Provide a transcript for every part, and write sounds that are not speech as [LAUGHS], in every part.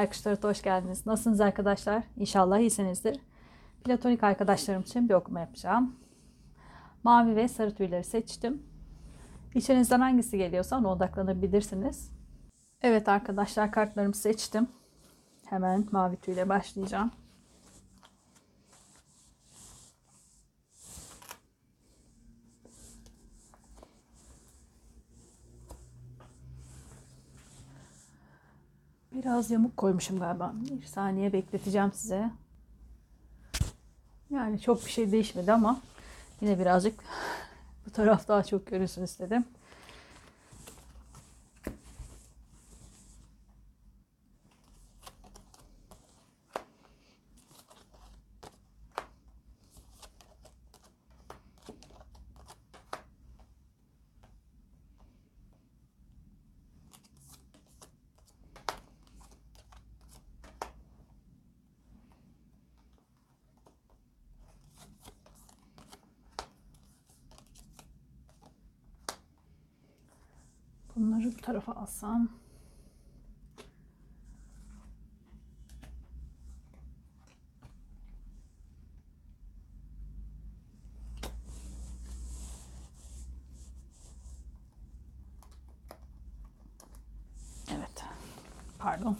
Baykuş Tarot'a hoş geldiniz. Nasılsınız arkadaşlar? İnşallah iyisinizdir. Platonik arkadaşlarım için bir okuma yapacağım. Mavi ve sarı tüyleri seçtim. İçinizden hangisi geliyorsa ona odaklanabilirsiniz. Evet arkadaşlar kartlarımı seçtim. Hemen mavi tüyle başlayacağım. Biraz yamuk koymuşum galiba. Bir saniye bekleteceğim size. Yani çok bir şey değişmedi ama yine birazcık bu taraf daha çok görünsün istedim. Bunları bu tarafa alsam. Evet. Pardon.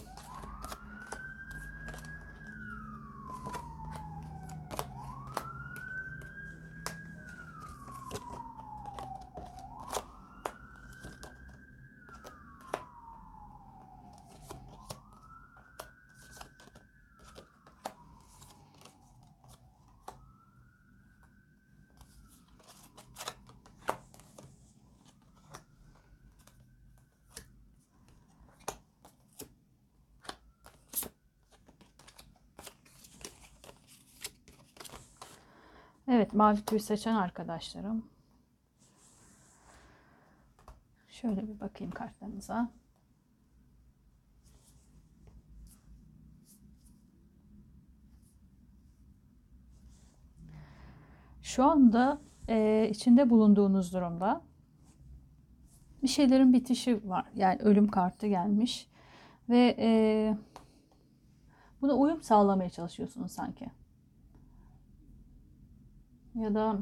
Evet mavi tüy seçen arkadaşlarım. Şöyle bir bakayım kartlarınıza. Şu anda e, içinde bulunduğunuz durumda bir şeylerin bitişi var. Yani ölüm kartı gelmiş ve e, buna uyum sağlamaya çalışıyorsunuz sanki ya da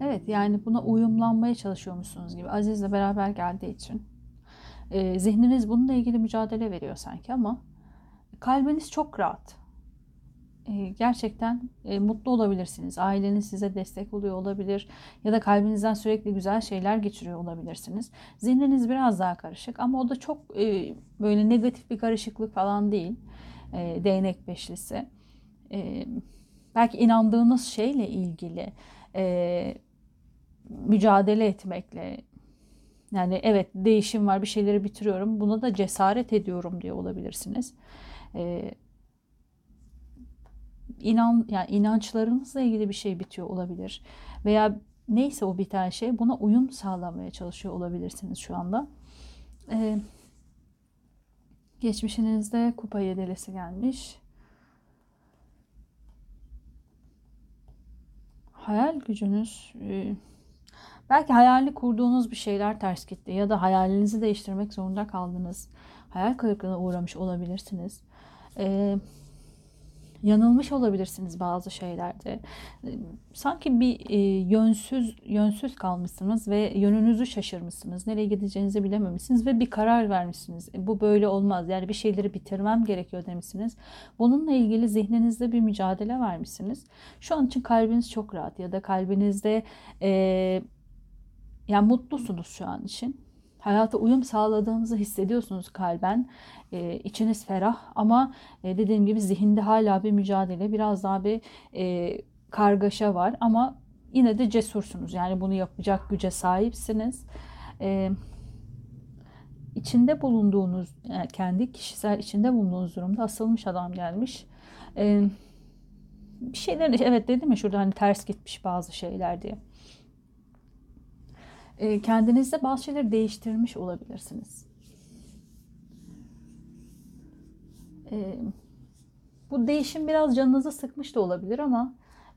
evet yani buna uyumlanmaya çalışıyormuşsunuz gibi. Aziz'le beraber geldiği için. E, zihniniz bununla ilgili mücadele veriyor sanki ama kalbiniz çok rahat. E, gerçekten e, mutlu olabilirsiniz. Aileniz size destek oluyor olabilir ya da kalbinizden sürekli güzel şeyler geçiriyor olabilirsiniz. Zihniniz biraz daha karışık ama o da çok e, böyle negatif bir karışıklık falan değil e, değnek beşlisi e, belki inandığınız şeyle ilgili e, mücadele etmekle yani evet değişim var bir şeyleri bitiriyorum buna da cesaret ediyorum diye olabilirsiniz. E, inan yani inançlarınızla ilgili bir şey bitiyor olabilir veya neyse o biten şey buna uyum sağlamaya çalışıyor olabilirsiniz şu anda. Ee, geçmişinizde kupa yedelesi gelmiş. Hayal gücünüz e, belki hayali kurduğunuz bir şeyler ters gitti ya da hayalinizi değiştirmek zorunda kaldınız. Hayal kırıklığına uğramış olabilirsiniz. Ee, yanılmış olabilirsiniz bazı şeylerde. Sanki bir e, yönsüz yönsüz kalmışsınız ve yönünüzü şaşırmışsınız. Nereye gideceğinizi bilememişsiniz ve bir karar vermişsiniz. E, bu böyle olmaz. Yani bir şeyleri bitirmem gerekiyor demişsiniz. Bununla ilgili zihninizde bir mücadele vermişsiniz. Şu an için kalbiniz çok rahat ya da kalbinizde e, yani mutlusunuz şu an için hayata uyum sağladığınızı hissediyorsunuz kalben. E, içiniz ferah ama e, dediğim gibi zihinde hala bir mücadele, biraz daha bir e, kargaşa var ama yine de cesursunuz. Yani bunu yapacak güce sahipsiniz. E, içinde bulunduğunuz, yani kendi kişisel içinde bulunduğunuz durumda asılmış adam gelmiş. E, bir şeyler evet dedim ya şurada hani ters gitmiş bazı şeyler diye. E, kendinizde bazı şeyleri değiştirmiş olabilirsiniz. E, bu değişim biraz canınızı sıkmış da olabilir ama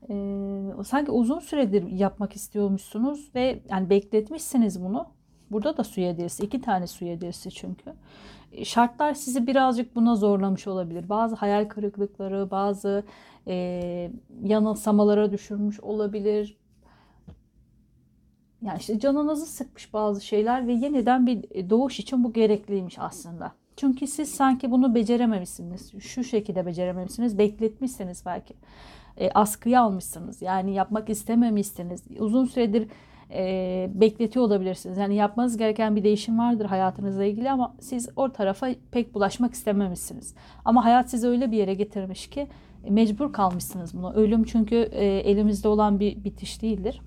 e, sanki uzun süredir yapmak istiyormuşsunuz ve yani bekletmişsiniz bunu. Burada da su yedisi. iki tane su yedisi çünkü. E, şartlar sizi birazcık buna zorlamış olabilir. Bazı hayal kırıklıkları, bazı e, yanılsamalara düşürmüş olabilir. Yani işte canınızı sıkmış bazı şeyler ve yeniden bir doğuş için bu gerekliymiş aslında. Çünkü siz sanki bunu becerememişsiniz. Şu şekilde becerememişsiniz. Bekletmişsiniz belki. E, askıya almışsınız. Yani yapmak istememişsiniz. Uzun süredir e, bekletiyor olabilirsiniz. Yani yapmanız gereken bir değişim vardır hayatınızla ilgili ama siz o tarafa pek bulaşmak istememişsiniz. Ama hayat sizi öyle bir yere getirmiş ki e, mecbur kalmışsınız buna. Ölüm çünkü e, elimizde olan bir bitiş değildir.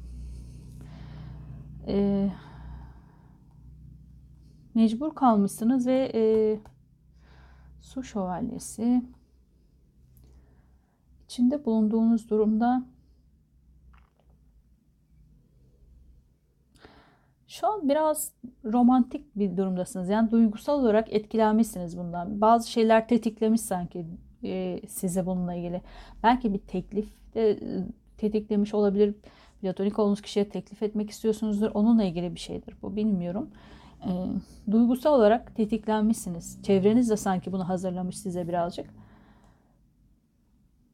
E, mecbur kalmışsınız ve e, su şövalyesi içinde bulunduğunuz durumda Şu an biraz romantik bir durumdasınız. Yani duygusal olarak etkilenmişsiniz bundan. Bazı şeyler tetiklemiş sanki e, size bununla ilgili. Belki bir teklif de e, tetiklemiş olabilir. Platonik olduğunuz kişiye teklif etmek istiyorsunuzdur. Onunla ilgili bir şeydir bu. Bilmiyorum. E, duygusal olarak tetiklenmişsiniz. Çevreniz de sanki bunu hazırlamış size birazcık.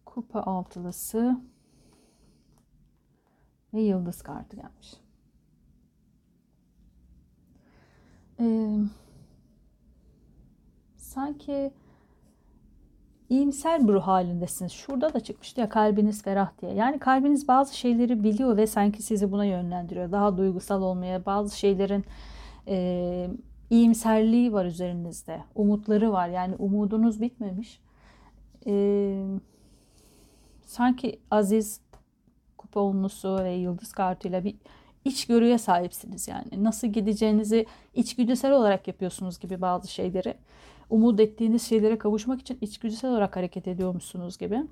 Kupa altılısı ve yıldız kartı gelmiş. Ee, sanki iyimser bir ruh halindesiniz. Şurada da çıkmıştı ya kalbiniz ferah diye. Yani kalbiniz bazı şeyleri biliyor ve sanki sizi buna yönlendiriyor. Daha duygusal olmaya, bazı şeylerin e, iyimserliği var üzerinizde. Umutları var. Yani umudunuz bitmemiş. E, sanki Aziz kupa onlusu ve yıldız kartıyla bir içgörüye sahipsiniz yani. Nasıl gideceğinizi içgüdüsel olarak yapıyorsunuz gibi bazı şeyleri. Umut ettiğiniz şeylere kavuşmak için içgüdüsel olarak hareket ediyormuşsunuz gibi.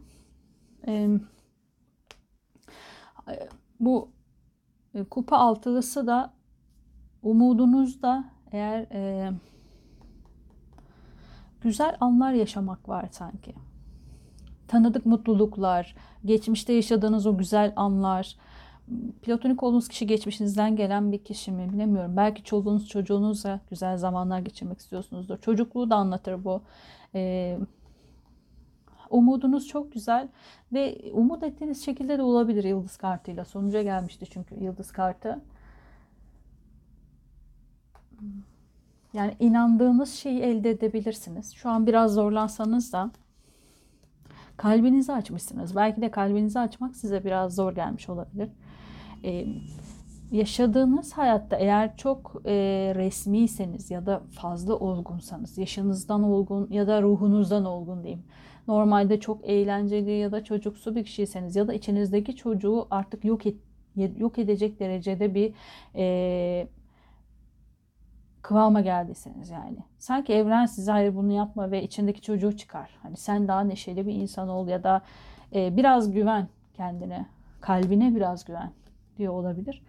Bu e, kupa altılısı da umudunuzda eğer e, güzel anlar yaşamak var sanki. Tanıdık mutluluklar, geçmişte yaşadığınız o güzel anlar, platonik olduğunuz kişi geçmişinizden gelen bir kişi mi bilemiyorum. Belki çoluğunuz çocuğunuzla güzel zamanlar geçirmek istiyorsunuzdur. Çocukluğu da anlatır bu. Ee, umudunuz çok güzel ve umut ettiğiniz şekilde de olabilir yıldız kartıyla. Sonuca gelmişti çünkü yıldız kartı. Yani inandığınız şeyi elde edebilirsiniz. Şu an biraz zorlansanız da kalbinizi açmışsınız. Belki de kalbinizi açmak size biraz zor gelmiş olabilir e, yaşadığınız hayatta eğer çok e, resmiyseniz ya da fazla olgunsanız, yaşınızdan olgun ya da ruhunuzdan olgun diyeyim. Normalde çok eğlenceli ya da çocuksu bir kişiyseniz ya da içinizdeki çocuğu artık yok et, yok edecek derecede bir e, kıvama geldiyseniz yani. Sanki evren size hayır bunu yapma ve içindeki çocuğu çıkar. Hani sen daha neşeli bir insan ol ya da e, biraz güven kendine, kalbine biraz güven diyor olabilir.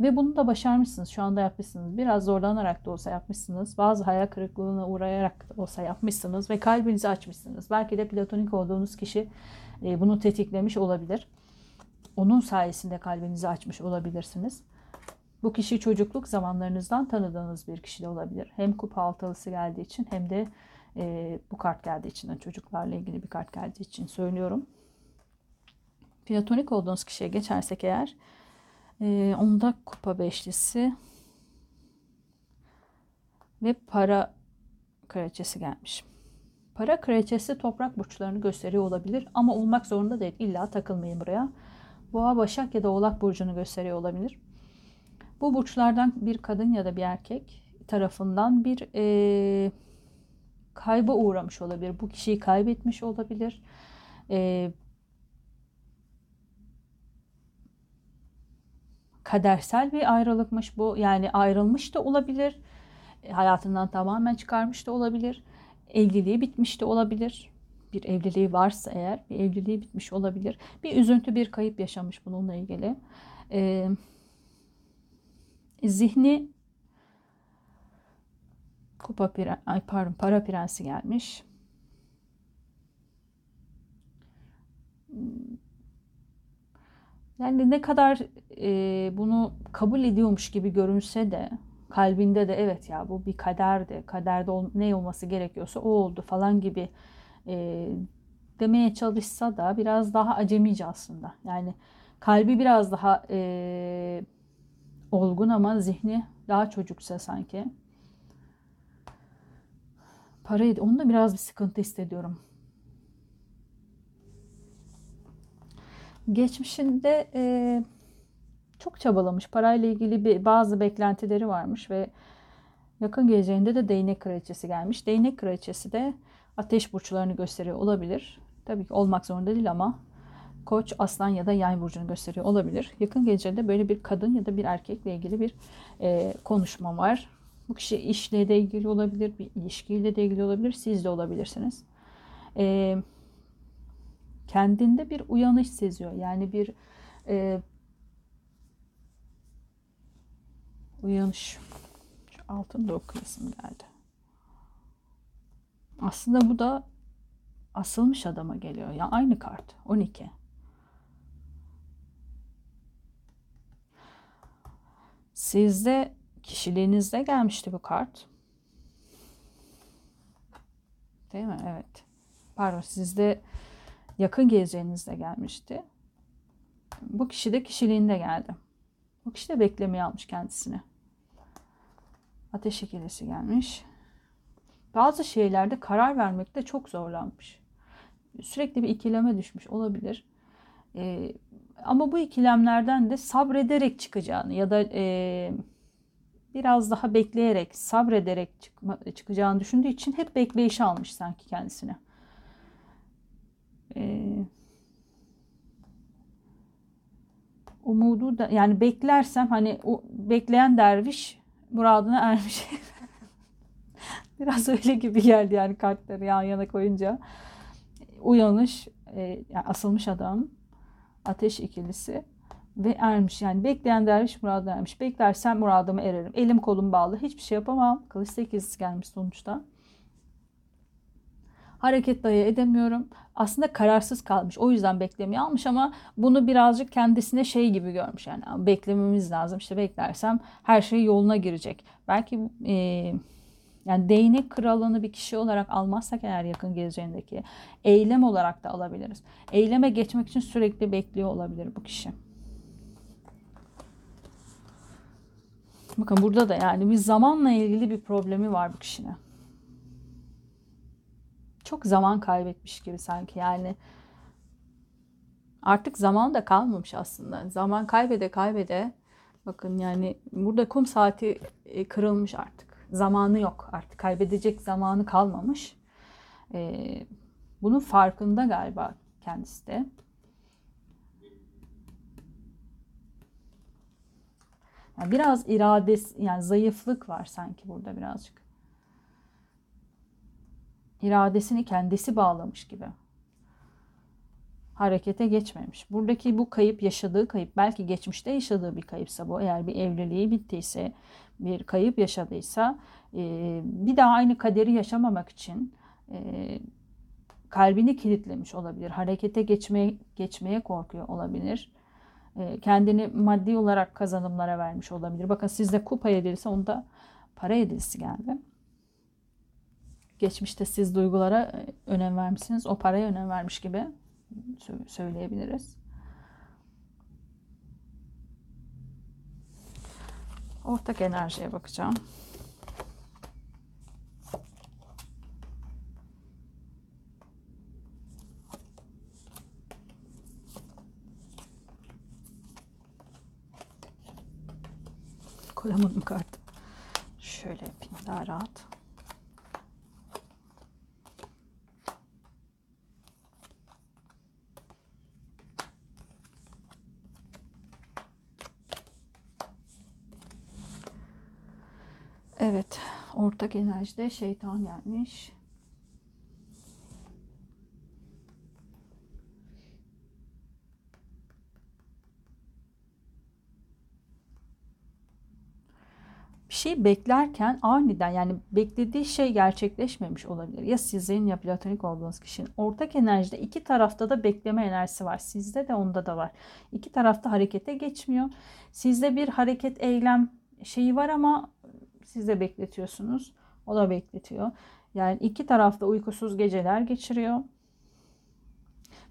Ve bunu da başarmışsınız. Şu anda yapmışsınız. Biraz zorlanarak da olsa yapmışsınız. Bazı hayal kırıklığına uğrayarak da olsa yapmışsınız. Ve kalbinizi açmışsınız. Belki de platonik olduğunuz kişi e, bunu tetiklemiş olabilir. Onun sayesinde kalbinizi açmış olabilirsiniz. Bu kişi çocukluk zamanlarınızdan tanıdığınız bir kişi de olabilir. Hem kupa altılısı geldiği için hem de e, bu kart geldiği için, çocuklarla ilgili bir kart geldiği için söylüyorum. Platonik olduğunuz kişiye geçersek eğer ee, onda kupa beşlisi ve para kraliçesi gelmiş. Para kraliçesi toprak burçlarını gösteriyor olabilir ama olmak zorunda değil. İlla takılmayın buraya. Boğa, Başak ya da Oğlak burcunu gösteriyor olabilir. Bu burçlardan bir kadın ya da bir erkek tarafından bir e, kayba uğramış olabilir. Bu kişiyi kaybetmiş olabilir. E, kadersel bir ayrılıkmış bu. Yani ayrılmış da olabilir. E, hayatından tamamen çıkarmış da olabilir. Evliliği bitmiş de olabilir. Bir evliliği varsa eğer bir evliliği bitmiş olabilir. Bir üzüntü, bir kayıp yaşamış bununla ilgili. Ee, zihni kupa ay pardon para prensi gelmiş. Yani ne kadar e, bunu kabul ediyormuş gibi görünse de kalbinde de evet ya bu bir kaderdi. Kaderde ol, ne olması gerekiyorsa o oldu falan gibi e, demeye çalışsa da biraz daha acemice aslında. Yani kalbi biraz daha e, olgun ama zihni daha çocuksa sanki. Parayı onda biraz bir sıkıntı hissediyorum. Geçmişinde e, çok çabalamış. Parayla ilgili bir bazı beklentileri varmış ve yakın geleceğinde de değnek kraliçesi gelmiş. Değnek kraliçesi de ateş burçlarını gösteriyor olabilir. Tabii ki olmak zorunda değil ama koç, aslan ya da yay burcunu gösteriyor olabilir. Yakın geleceğinde böyle bir kadın ya da bir erkekle ilgili bir e, konuşma var. Bu kişi işle de ilgili olabilir, bir ilişkiyle de ilgili olabilir, siz de olabilirsiniz. E, kendinde bir uyanış seziyor. Yani bir e, uyanış. Şu altında okuyasım geldi. Aslında bu da asılmış adama geliyor. Ya yani aynı kart. 12. Sizde kişiliğinizde gelmişti bu kart. Değil mi? Evet. Pardon sizde yakın geleceğinizde gelmişti. Bu kişi de kişiliğinde geldi. Bu kişi de beklemeye almış kendisini. Ateş ikilisi gelmiş. Bazı şeylerde karar vermekte çok zorlanmış. Sürekli bir ikileme düşmüş olabilir. Ee, ama bu ikilemlerden de sabrederek çıkacağını ya da e, biraz daha bekleyerek, sabrederek çıkma, çıkacağını düşündüğü için hep bekleyişi almış sanki kendisine. Ee, umudu da yani beklersem hani o bekleyen derviş muradına ermiş. [LAUGHS] Biraz öyle gibi geldi yani kartları yan yana koyunca. Uyanış, e, yani asılmış adam, ateş ikilisi ve ermiş. Yani bekleyen derviş muradına ermiş. Beklersem muradıma ererim. Elim kolum bağlı. Hiçbir şey yapamam. Kılıç sekizisi gelmiş sonuçta. Hareket dahi edemiyorum. Aslında kararsız kalmış. O yüzden beklemeyi almış ama bunu birazcık kendisine şey gibi görmüş. Yani beklememiz lazım. İşte beklersem her şey yoluna girecek. Belki e, yani değnek kralını bir kişi olarak almazsak eğer yakın geleceğindeki eylem olarak da alabiliriz. Eyleme geçmek için sürekli bekliyor olabilir bu kişi. Bakın burada da yani bir zamanla ilgili bir problemi var bu kişinin. Çok zaman kaybetmiş gibi sanki yani. Artık zaman da kalmamış aslında. Zaman kaybede kaybede bakın yani burada kum saati e, kırılmış artık. Zamanı yok artık. Kaybedecek zamanı kalmamış. Ee, bunun farkında galiba kendisi de. Yani biraz irades yani zayıflık var sanki burada birazcık. İradesini kendisi bağlamış gibi. Harekete geçmemiş. Buradaki bu kayıp yaşadığı kayıp belki geçmişte yaşadığı bir kayıpsa bu eğer bir evliliği bittiyse bir kayıp yaşadıysa e, bir daha aynı kaderi yaşamamak için e, kalbini kilitlemiş olabilir. Harekete geçmeye geçmeye korkuyor olabilir. E, kendini maddi olarak kazanımlara vermiş olabilir. Bakın sizde kupa yedilisi onda para yedilisi geldi. Geçmişte siz duygulara önem vermişsiniz. O paraya önem vermiş gibi söyleyebiliriz. Ortak enerjiye bakacağım. Koyamadım kartı. Şöyle yapayım daha rahat. Evet, ortak enerjide şeytan gelmiş. bir şey beklerken aniden yani beklediği şey gerçekleşmemiş olabilir. Ya sizin ya platonik olduğunuz kişinin. Ortak enerjide iki tarafta da bekleme enerjisi var. Sizde de onda da var. İki tarafta harekete geçmiyor. Sizde bir hareket eylem şeyi var ama Siz de bekletiyorsunuz. O da bekletiyor. Yani iki tarafta uykusuz geceler geçiriyor.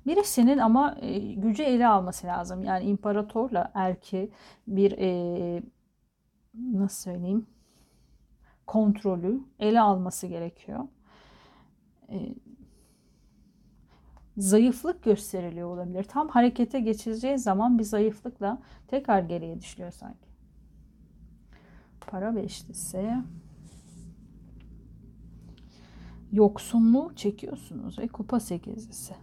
Birisinin ama e, gücü ele alması lazım. Yani imparatorla erki bir e, nasıl söyleyeyim kontrolü ele alması gerekiyor. E, zayıflık gösteriliyor olabilir. Tam harekete geçeceği zaman bir zayıflıkla tekrar geriye düşüyor sanki. Para beşlisi. Yoksunluğu çekiyorsunuz ve kupa sekizlisi.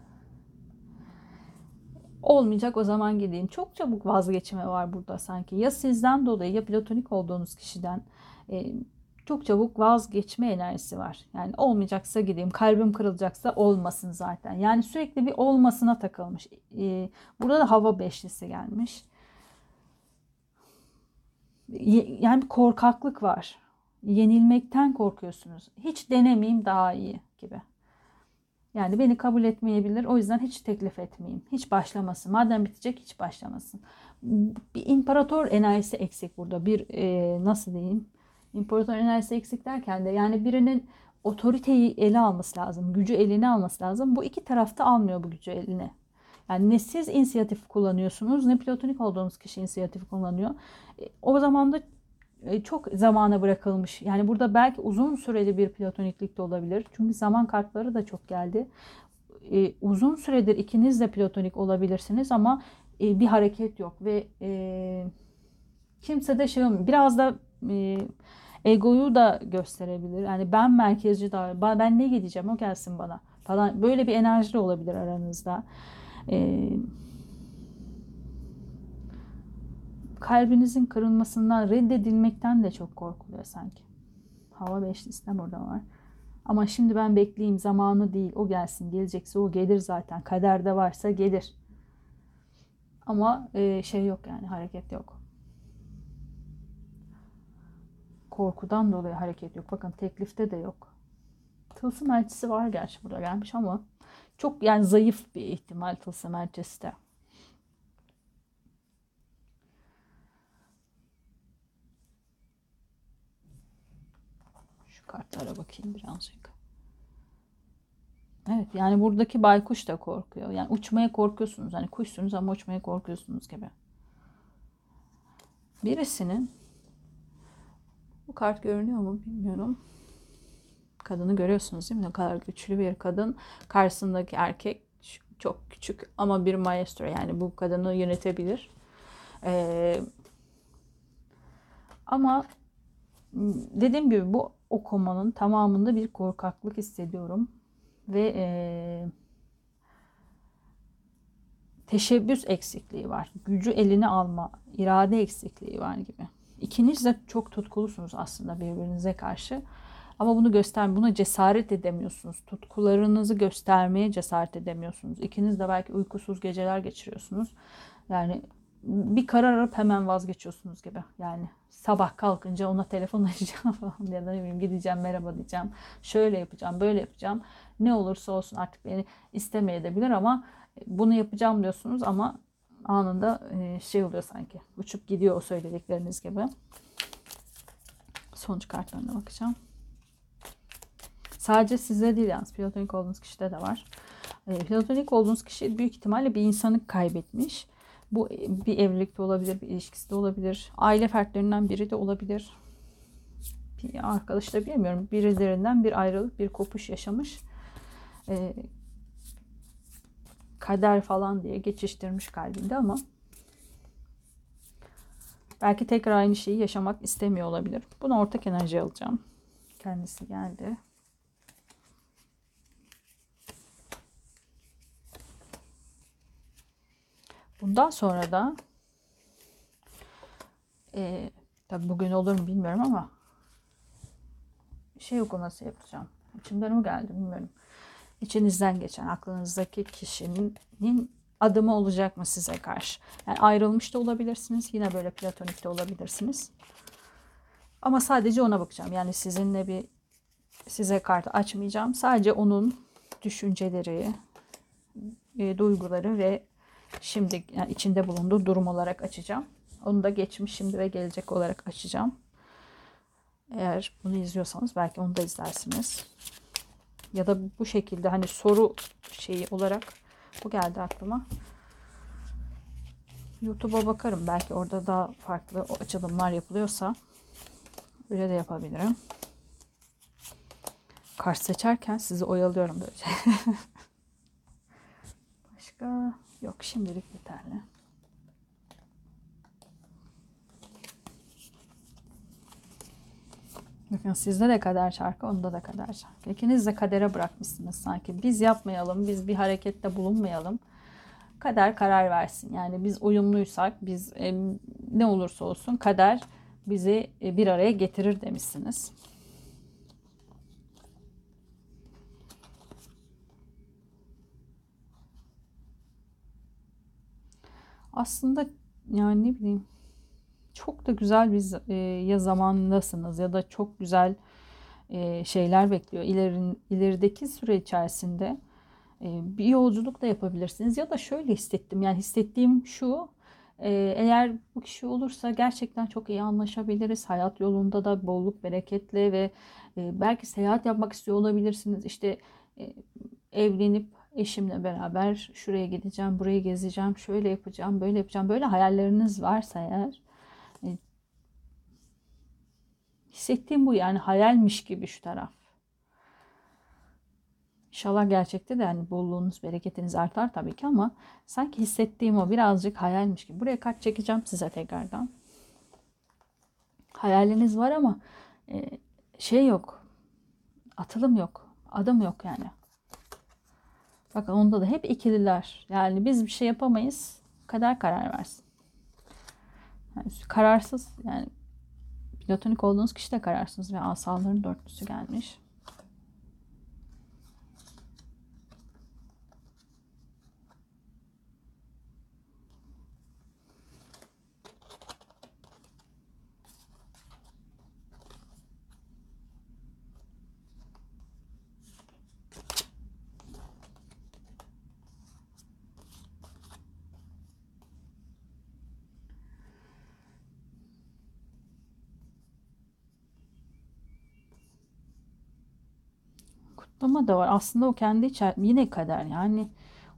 Olmayacak o zaman gideyim. Çok çabuk vazgeçme var burada sanki. Ya sizden dolayı ya platonik olduğunuz kişiden e, çok çabuk vazgeçme enerjisi var. Yani olmayacaksa gideyim, kalbim kırılacaksa olmasın zaten. Yani sürekli bir olmasına takılmış. Ee, burada da hava beşlisi gelmiş. Yani korkaklık var. Yenilmekten korkuyorsunuz. Hiç denemeyeyim daha iyi gibi. Yani beni kabul etmeyebilir. O yüzden hiç teklif etmeyeyim. Hiç başlamasın. Madem bitecek hiç başlamasın. Bir imparator enerjisi eksik burada. Bir e, nasıl diyeyim? İmparator enerjisi eksik derken de yani birinin otoriteyi ele alması lazım. Gücü eline alması lazım. Bu iki tarafta almıyor bu gücü eline. Yani ne siz inisiyatif kullanıyorsunuz ne platonik olduğunuz kişi inisiyatif kullanıyor. E, o zaman da e, çok zamana bırakılmış. Yani burada belki uzun süreli bir platoniklik de olabilir. Çünkü zaman kartları da çok geldi. E, uzun süredir ikiniz de platonik olabilirsiniz ama bir hareket yok ve kimse de şey. Biraz da egoyu da gösterebilir. Yani ben merkezci daha ben ne gideceğim o gelsin bana falan. Böyle bir enerji de olabilir aranızda. Ee, kalbinizin kırılmasından, reddedilmekten de çok korkuluyor sanki. Hava beşlisi de burada var. Ama şimdi ben bekleyeyim zamanı değil o gelsin gelecekse o gelir zaten kaderde varsa gelir. Ama e, şey yok yani hareket yok korkudan dolayı hareket yok. Bakın teklifte de yok. Tılsım elçisi var gerçi burada gelmiş ama çok yani zayıf bir ihtimal tılsım de. Şu kartlara bakayım birazcık. Evet yani buradaki baykuş da korkuyor. Yani uçmaya korkuyorsunuz. Hani kuşsunuz ama uçmaya korkuyorsunuz gibi. Birisinin bu kart görünüyor mu bilmiyorum. Kadını görüyorsunuz değil mi? Ne kadar güçlü bir kadın. Karşısındaki erkek çok küçük ama bir maestro yani bu kadını yönetebilir. Ee, ama dediğim gibi bu okumanın tamamında bir korkaklık hissediyorum. Ve e, teşebbüs eksikliği var. Gücü eline alma, irade eksikliği var gibi. İkiniz de çok tutkulusunuz aslında birbirinize karşı. Ama bunu göster, buna cesaret edemiyorsunuz. Tutkularınızı göstermeye cesaret edemiyorsunuz. İkiniz de belki uykusuz geceler geçiriyorsunuz. Yani bir karar alıp hemen vazgeçiyorsunuz gibi. Yani sabah kalkınca ona telefon [LAUGHS] açacağım falan ya da ne bileyim gideceğim merhaba diyeceğim. Şöyle yapacağım, böyle yapacağım. Ne olursa olsun artık beni istemeyebilir ama bunu yapacağım diyorsunuz ama anında e, şey oluyor sanki. Uçup gidiyor o söyledikleriniz gibi. Sonuç kartlarına bakacağım. Sadece size değil yalnız platonik olduğunuz kişide de var. E, platonik olduğunuz kişi büyük ihtimalle bir insanı kaybetmiş. Bu bir evlilikte olabilir, bir ilişkisi de olabilir. Aile fertlerinden biri de olabilir. Bir arkadaş da bilmiyorum. Birilerinden bir ayrılık, bir kopuş yaşamış. E, kader falan diye geçiştirmiş kalbinde ama belki tekrar aynı şeyi yaşamak istemiyor olabilir. Bunu ortak enerji alacağım. Kendisi geldi. Bundan sonra da e, tabi bugün olur mu bilmiyorum ama şey okuması yapacağım. İçimden o geldi bilmiyorum içinizden geçen aklınızdaki kişinin adımı olacak mı size karşı? Yani ayrılmış da olabilirsiniz. Yine böyle platonik de olabilirsiniz. Ama sadece ona bakacağım. Yani sizinle bir size kartı açmayacağım. Sadece onun düşünceleri, e, duyguları ve şimdi yani içinde bulunduğu durum olarak açacağım. Onu da geçmiş, şimdi ve gelecek olarak açacağım. Eğer bunu izliyorsanız belki onu da izlersiniz. Ya da bu şekilde hani soru şeyi olarak bu geldi aklıma. YouTube'a bakarım. Belki orada daha farklı açılımlar yapılıyorsa öyle de yapabilirim. Kart seçerken sizi oyalıyorum böylece. [LAUGHS] Başka yok şimdilik yeterli. Bakın sizde de kader şarkı, onda da kader şarkı. İkiniz de kadere bırakmışsınız sanki. Biz yapmayalım, biz bir harekette bulunmayalım. Kader karar versin. Yani biz uyumluysak, biz e, ne olursa olsun kader bizi e, bir araya getirir demişsiniz. Aslında yani ne bileyim çok da güzel bir e, ya zamandasınız ya da çok güzel e, şeyler bekliyor. İlerin, ilerideki süre içerisinde e, bir yolculuk da yapabilirsiniz. Ya da şöyle hissettim yani hissettiğim şu eğer bu kişi olursa gerçekten çok iyi anlaşabiliriz. Hayat yolunda da bolluk bereketle ve belki seyahat yapmak istiyor olabilirsiniz. İşte evlenip eşimle beraber şuraya gideceğim, burayı gezeceğim, şöyle yapacağım, böyle yapacağım. Böyle hayalleriniz varsa eğer Hissettiğim bu yani hayalmiş gibi şu taraf. İnşallah gerçekte de yani bolluğunuz, bereketiniz artar tabii ki ama sanki hissettiğim o birazcık hayalmiş gibi. Buraya kart çekeceğim size tekrardan. Hayaliniz var ama e, şey yok. Atılım yok. Adım yok yani. Bakın onda da hep ikililer. Yani biz bir şey yapamayız. Kader karar versin. Yani kararsız yani Platonik olduğunuz kişi de kararsınız ve asalların dörtlüsü gelmiş. Kutlama da var. Aslında o kendi içer yine kader yani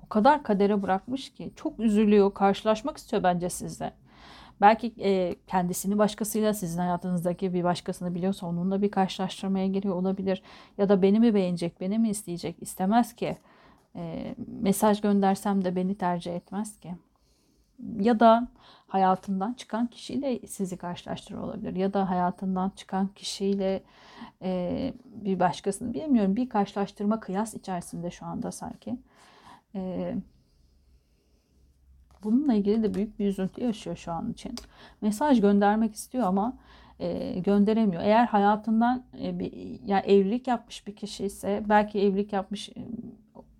o kadar kadere bırakmış ki çok üzülüyor, karşılaşmak istiyor bence sizle. Belki e, kendisini başkasıyla sizin hayatınızdaki bir başkasını biliyorsa onunla bir karşılaştırmaya giriyor olabilir. Ya da beni mi beğenecek, beni mi isteyecek istemez ki. E, mesaj göndersem de beni tercih etmez ki. Ya da hayatından çıkan kişiyle sizi karşılaştırıyor olabilir. Ya da hayatından çıkan kişiyle e, bir başkasını bilmiyorum. Bir karşılaştırma kıyas içerisinde şu anda sanki. E, bununla ilgili de büyük bir üzüntü yaşıyor şu an için. Mesaj göndermek istiyor ama e, gönderemiyor. Eğer hayatından e, bir yani evlilik yapmış bir kişi ise belki evlilik yapmış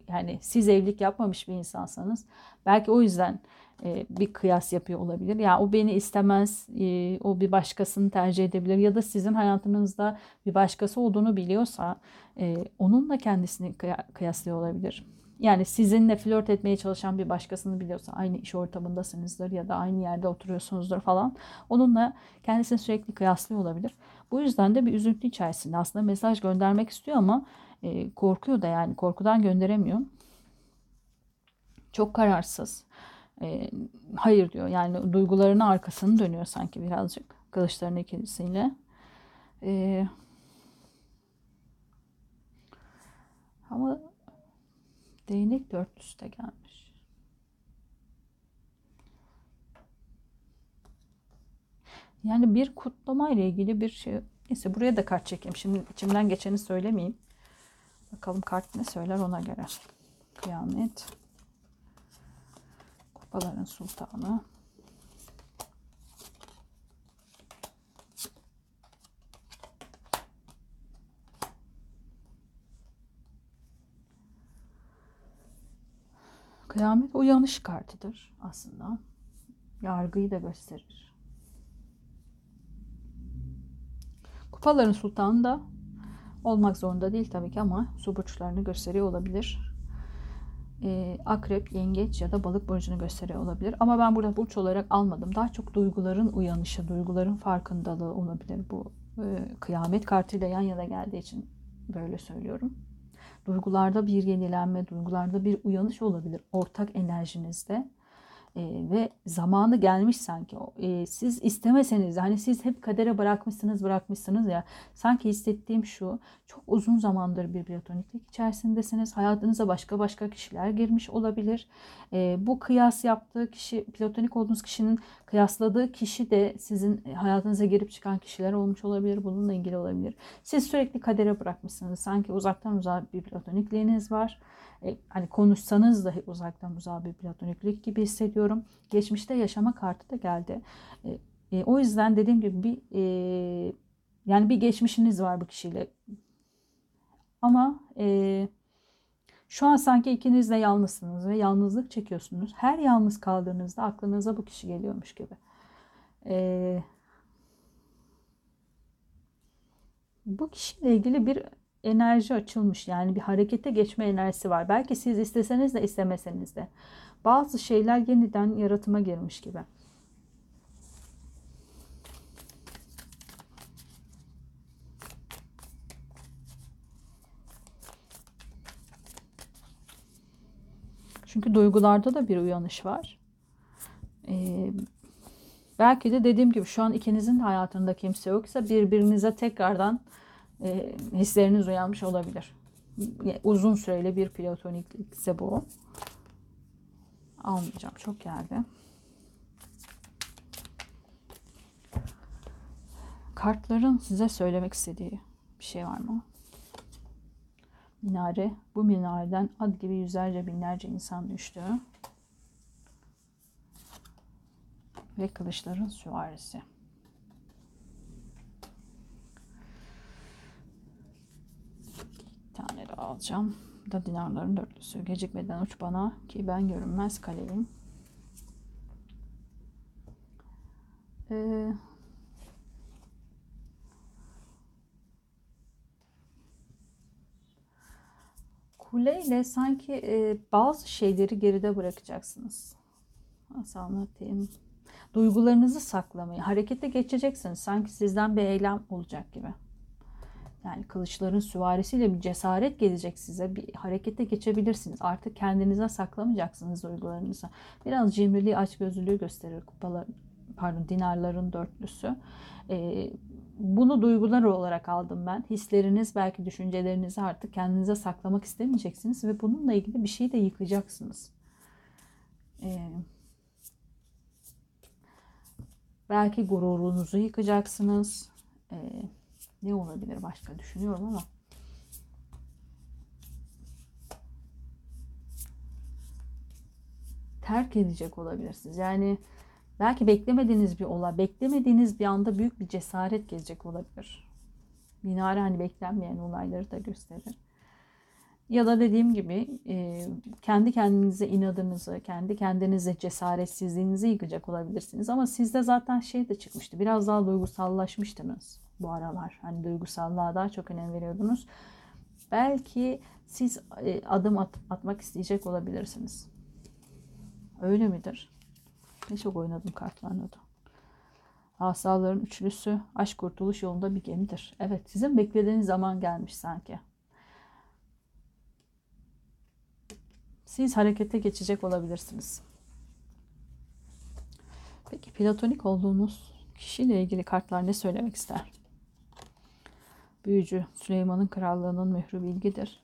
yani siz evlilik yapmamış bir insansanız belki o yüzden e, bir kıyas yapıyor olabilir. Yani o beni istemez, e, o bir başkasını tercih edebilir ya da sizin hayatınızda bir başkası olduğunu biliyorsa e, onunla kendisini kıyaslıyor olabilir. Yani sizinle flört etmeye çalışan bir başkasını biliyorsa aynı iş ortamındasınızdır ya da aynı yerde oturuyorsunuzdur falan. Onunla kendisini sürekli kıyaslıyor olabilir. Bu yüzden de bir üzüntü içerisinde aslında mesaj göndermek istiyor ama korkuyor da yani korkudan gönderemiyor. Çok kararsız e, hayır diyor. Yani duygularının arkasını dönüyor sanki birazcık. Kılıçların ikilisiyle. E, ama değnek dörtlüsü de gelmiş. Yani bir kutlama ile ilgili bir şey. Neyse buraya da kart çekeyim. Şimdi içimden geçeni söylemeyeyim. Bakalım kart ne söyler ona göre. Kıyamet. Kupaların sultanı. Kıyamet uyanış kartıdır aslında. Yargıyı da gösterir. Kupaların sultanı da olmak zorunda değil tabii ki ama su burçlarını gösteriyor olabilir e, akrep, yengeç ya da balık burcunu gösteriyor olabilir. Ama ben burada burç olarak almadım. Daha çok duyguların uyanışı, duyguların farkındalığı olabilir bu e, kıyamet kartıyla yan yana geldiği için böyle söylüyorum. Duygularda bir yenilenme, duygularda bir uyanış olabilir ortak enerjinizde. E, ve zamanı gelmiş sanki. E, siz istemeseniz hani siz hep kadere bırakmışsınız bırakmışsınız ya. Sanki hissettiğim şu çok uzun zamandır bir platoniklik içerisindesiniz. Hayatınıza başka başka kişiler girmiş olabilir. E, bu kıyas yaptığı kişi platonik olduğunuz kişinin kıyasladığı kişi de sizin hayatınıza girip çıkan kişiler olmuş olabilir. Bununla ilgili olabilir. Siz sürekli kadere bırakmışsınız. Sanki uzaktan uzağa bir platonikliğiniz var e, hani konuşsanız dahi uzaktan uzağa bir platoniklik gibi hissediyorum. Geçmişte yaşama kartı da geldi. E, e, o yüzden dediğim gibi bir e, yani bir geçmişiniz var bu kişiyle. Ama e, şu an sanki ikiniz de yalnızsınız ve yalnızlık çekiyorsunuz. Her yalnız kaldığınızda aklınıza bu kişi geliyormuş gibi. E, bu kişiyle ilgili bir enerji açılmış. Yani bir harekete geçme enerjisi var. Belki siz isteseniz de istemeseniz de. Bazı şeyler yeniden yaratıma girmiş gibi. Çünkü duygularda da bir uyanış var. Ee, belki de dediğim gibi şu an ikinizin de hayatında kimse yoksa birbirinize tekrardan e, hisleriniz uyanmış olabilir. Uzun süreli bir platoniklikse bu. Almayacağım. Çok geldi. Kartların size söylemek istediği bir şey var mı? Minare. Bu minareden ad gibi yüzlerce binlerce insan düştü. Ve kılıçların süvarisi. tane daha alacağım. Bu da dinarların dörtlüsü. Gecikmeden uç bana ki ben görünmez kaleyim. Ee, kuleyle sanki e, bazı şeyleri geride bırakacaksınız. Nasıl anlatayım? Duygularınızı saklamayı, harekete geçeceksiniz. Sanki sizden bir eylem olacak gibi. Yani kılıçların süvarisiyle bir cesaret gelecek size. Bir harekete geçebilirsiniz. Artık kendinize saklamayacaksınız duygularınızı. Biraz cimriliği, açgözlülüğü gösterir kupalar, pardon dinarların dörtlüsü. Ee, bunu duygular olarak aldım ben. Hisleriniz, belki düşüncelerinizi artık kendinize saklamak istemeyeceksiniz ve bununla ilgili bir şeyi de yıkacaksınız. Ee, belki gururunuzu yıkacaksınız. Ee, ne olabilir başka düşünüyorum ama. Terk edecek olabilirsiniz. Yani belki beklemediğiniz bir olay, beklemediğiniz bir anda büyük bir cesaret gelecek olabilir. Minare hani beklenmeyen olayları da gösterir. Ya da dediğim gibi e, kendi kendinize inadınızı, kendi kendinize cesaretsizliğinizi yıkacak olabilirsiniz. Ama sizde zaten şey de çıkmıştı. Biraz daha duygusallaşmıştınız bu aralar. Hani duygusallığa daha çok önem veriyordunuz. Belki siz e, adım at, atmak isteyecek olabilirsiniz. Öyle midir? Ne çok oynadım kartlarla da. Asaların üçlüsü aşk kurtuluş yolunda bir gemidir. Evet sizin beklediğiniz zaman gelmiş sanki. Siz harekete geçecek olabilirsiniz. Peki platonik olduğunuz kişiyle ilgili kartlar ne söylemek ister? Büyücü Süleyman'ın krallığının mührü bilgidir.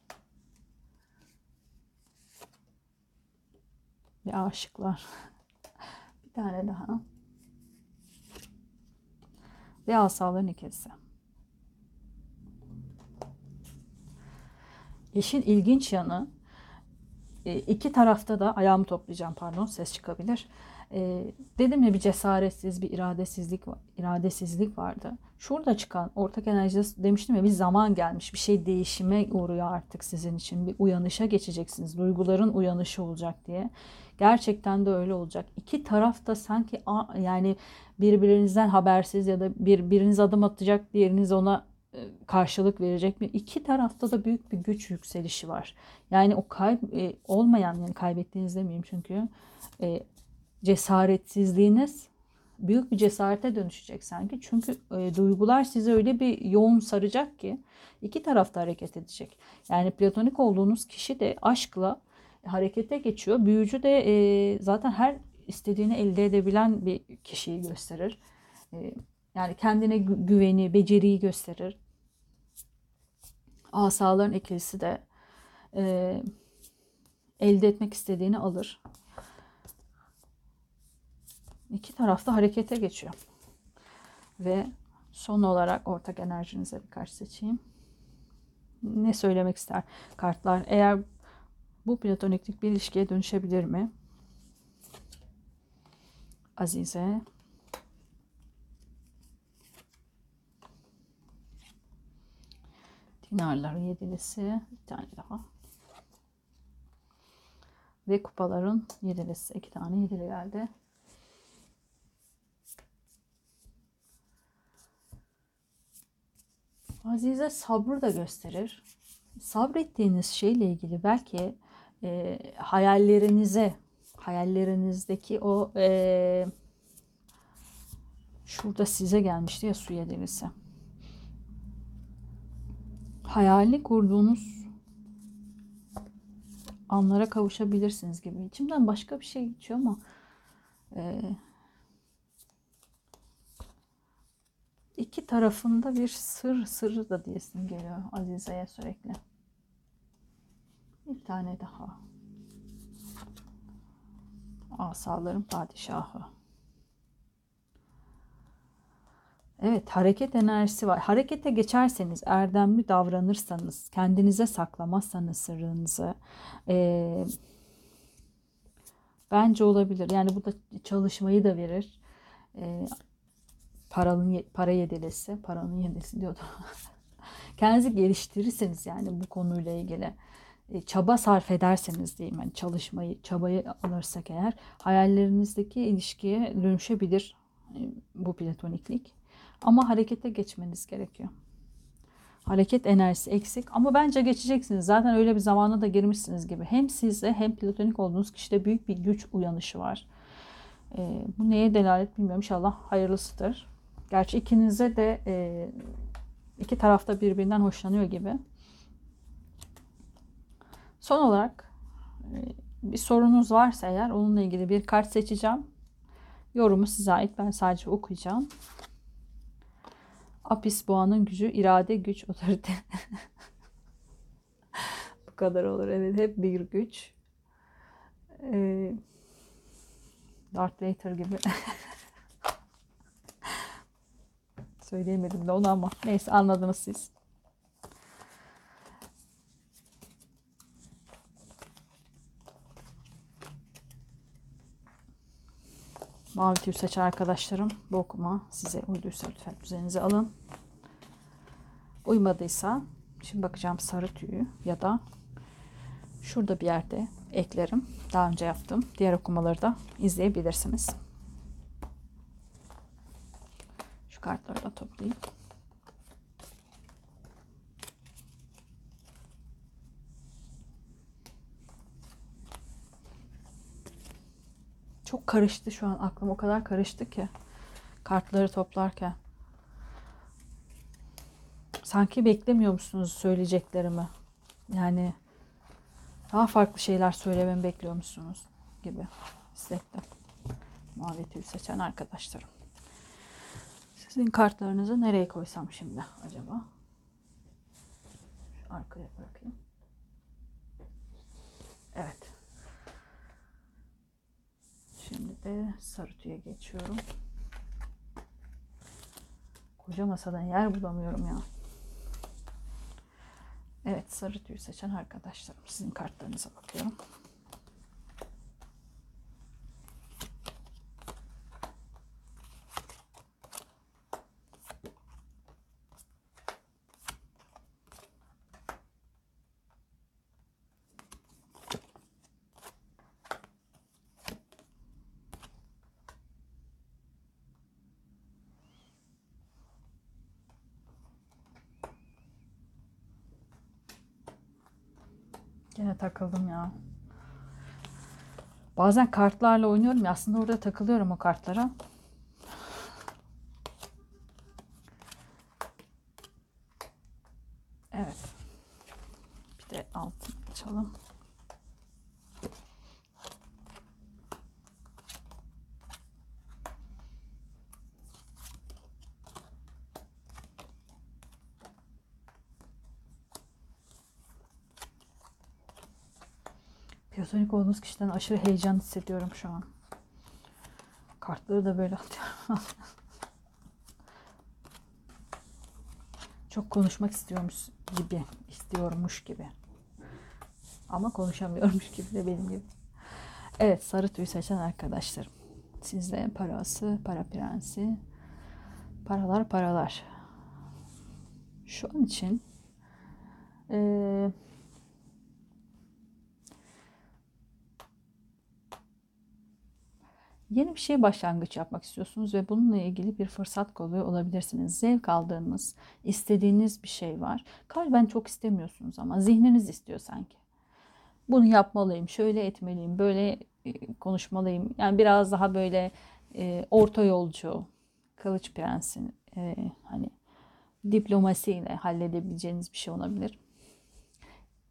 Ve aşıklar. Tane daha. Ve asaların ikisi. İşin ilginç yanı e, iki tarafta da ayağımı toplayacağım pardon ses çıkabilir. E, dedim ya bir cesaretsiz bir iradesizlik iradesizlik vardı. Şurada çıkan ortak enerjide demiştim ya bir zaman gelmiş. Bir şey değişime uğruyor artık sizin için. Bir uyanışa geçeceksiniz. Duyguların uyanışı olacak diye. Gerçekten de öyle olacak. İki taraf da sanki yani birbirinizden habersiz ya da bir biriniz adım atacak, diğeriniz ona e, karşılık verecek mi? İki tarafta da büyük bir güç yükselişi var. Yani o kayb e, olmayan yani kaybettiğiniz demeyeyim çünkü e, cesaretsizliğiniz büyük bir cesarete dönüşecek sanki. Çünkü e, duygular size öyle bir yoğun saracak ki iki tarafta hareket edecek. Yani platonik olduğunuz kişi de aşkla harekete geçiyor. Büyücü de e, zaten her istediğini elde edebilen bir kişiyi gösterir. E, yani kendine gü- güveni, beceriyi gösterir. Asaların ikilisi de e, elde etmek istediğini alır. İki tarafta harekete geçiyor. Ve son olarak ortak enerjinize bir kart seçeyim. Ne söylemek ister kartlar? Eğer bu platoniklik bir ilişkiye dönüşebilir mi? Azize. Dinarların yedilisi. Bir tane daha. Ve kupaların yedilisi. iki tane yedili geldi. Azize sabrı da gösterir. Sabrettiğiniz şeyle ilgili belki e, hayallerinize, hayallerinizdeki o e, şurada size gelmişti ya su yedilisi. Hayalini kurduğunuz anlara kavuşabilirsiniz gibi. İçimden başka bir şey geçiyor ama e, iki tarafında bir sır sırrı da diyesim geliyor Azize'ye sürekli. Bir tane daha. Asaların padişahı. Evet hareket enerjisi var. Harekete geçerseniz, erdemli davranırsanız, kendinize saklamazsanız sırrınızı eee, bence olabilir. Yani bu da çalışmayı da verir. Eee paranın para yedilesi, paranın yedilesi diyordu. [LAUGHS] Kendinizi geliştirirseniz yani bu konuyla ilgili çaba sarf ederseniz diyeyim yani çalışmayı, çabayı alırsak eğer hayallerinizdeki ilişkiye dönüşebilir e, bu platoniklik. Ama harekete geçmeniz gerekiyor. Hareket enerjisi eksik ama bence geçeceksiniz. Zaten öyle bir zamana da girmişsiniz gibi. Hem sizde hem platonik olduğunuz kişide büyük bir güç uyanışı var. E, bu neye delalet bilmiyorum. İnşallah hayırlısıdır. Gerçi ikinize de e, iki tarafta birbirinden hoşlanıyor gibi. Son olarak e, bir sorunuz varsa eğer onunla ilgili bir kart seçeceğim. Yorumu size ait. Ben sadece okuyacağım. Apis boğanın gücü, irade, güç, otorite. [LAUGHS] Bu kadar olur. Evet hep bir güç. Ee, Darth Vader gibi. [LAUGHS] Söyleyemedim de onu ama neyse anladınız siz. Mavi tüy seçen arkadaşlarım bu okuma size uyduysa lütfen üzerinize alın. Uymadıysa şimdi bakacağım sarı tüyü ya da şurada bir yerde eklerim. Daha önce yaptım. Diğer okumaları da izleyebilirsiniz. Şu kartları da toplayayım. Çok karıştı şu an. Aklım o kadar karıştı ki. Kartları toplarken. Sanki beklemiyor musunuz söyleyeceklerimi? Yani daha farklı şeyler söylememi bekliyor musunuz gibi hissettim. Mavi seçen arkadaşlarım. Sizin kartlarınızı nereye koysam şimdi acaba? Şu arkaya bırakayım. Evet. Şimdi de sarı tüye geçiyorum. Koca masadan yer bulamıyorum ya. Evet sarı tüy seçen arkadaşlarım. Sizin kartlarınıza bakıyorum. Gene takıldım ya. Bazen kartlarla oynuyorum ya aslında orada takılıyorum o kartlara. Platonik olduğunuz kişiden aşırı heyecan hissediyorum şu an. Kartları da böyle atıyorum. Çok konuşmak istiyormuş gibi, istiyormuş gibi. Ama konuşamıyormuş gibi de benim gibi. Evet, sarı tüy seçen arkadaşlarım. Sizde parası, para prensi, paralar paralar. Şu an için eee Yeni bir şey başlangıç yapmak istiyorsunuz ve bununla ilgili bir fırsat kolluyor olabilirsiniz. Zevk aldığınız, istediğiniz bir şey var. Kalben çok istemiyorsunuz ama zihniniz istiyor sanki. Bunu yapmalıyım, şöyle etmeliyim, böyle e, konuşmalıyım. Yani biraz daha böyle e, orta yolcu, kılıç prensin e, hani diplomasiyle halledebileceğiniz bir şey olabilir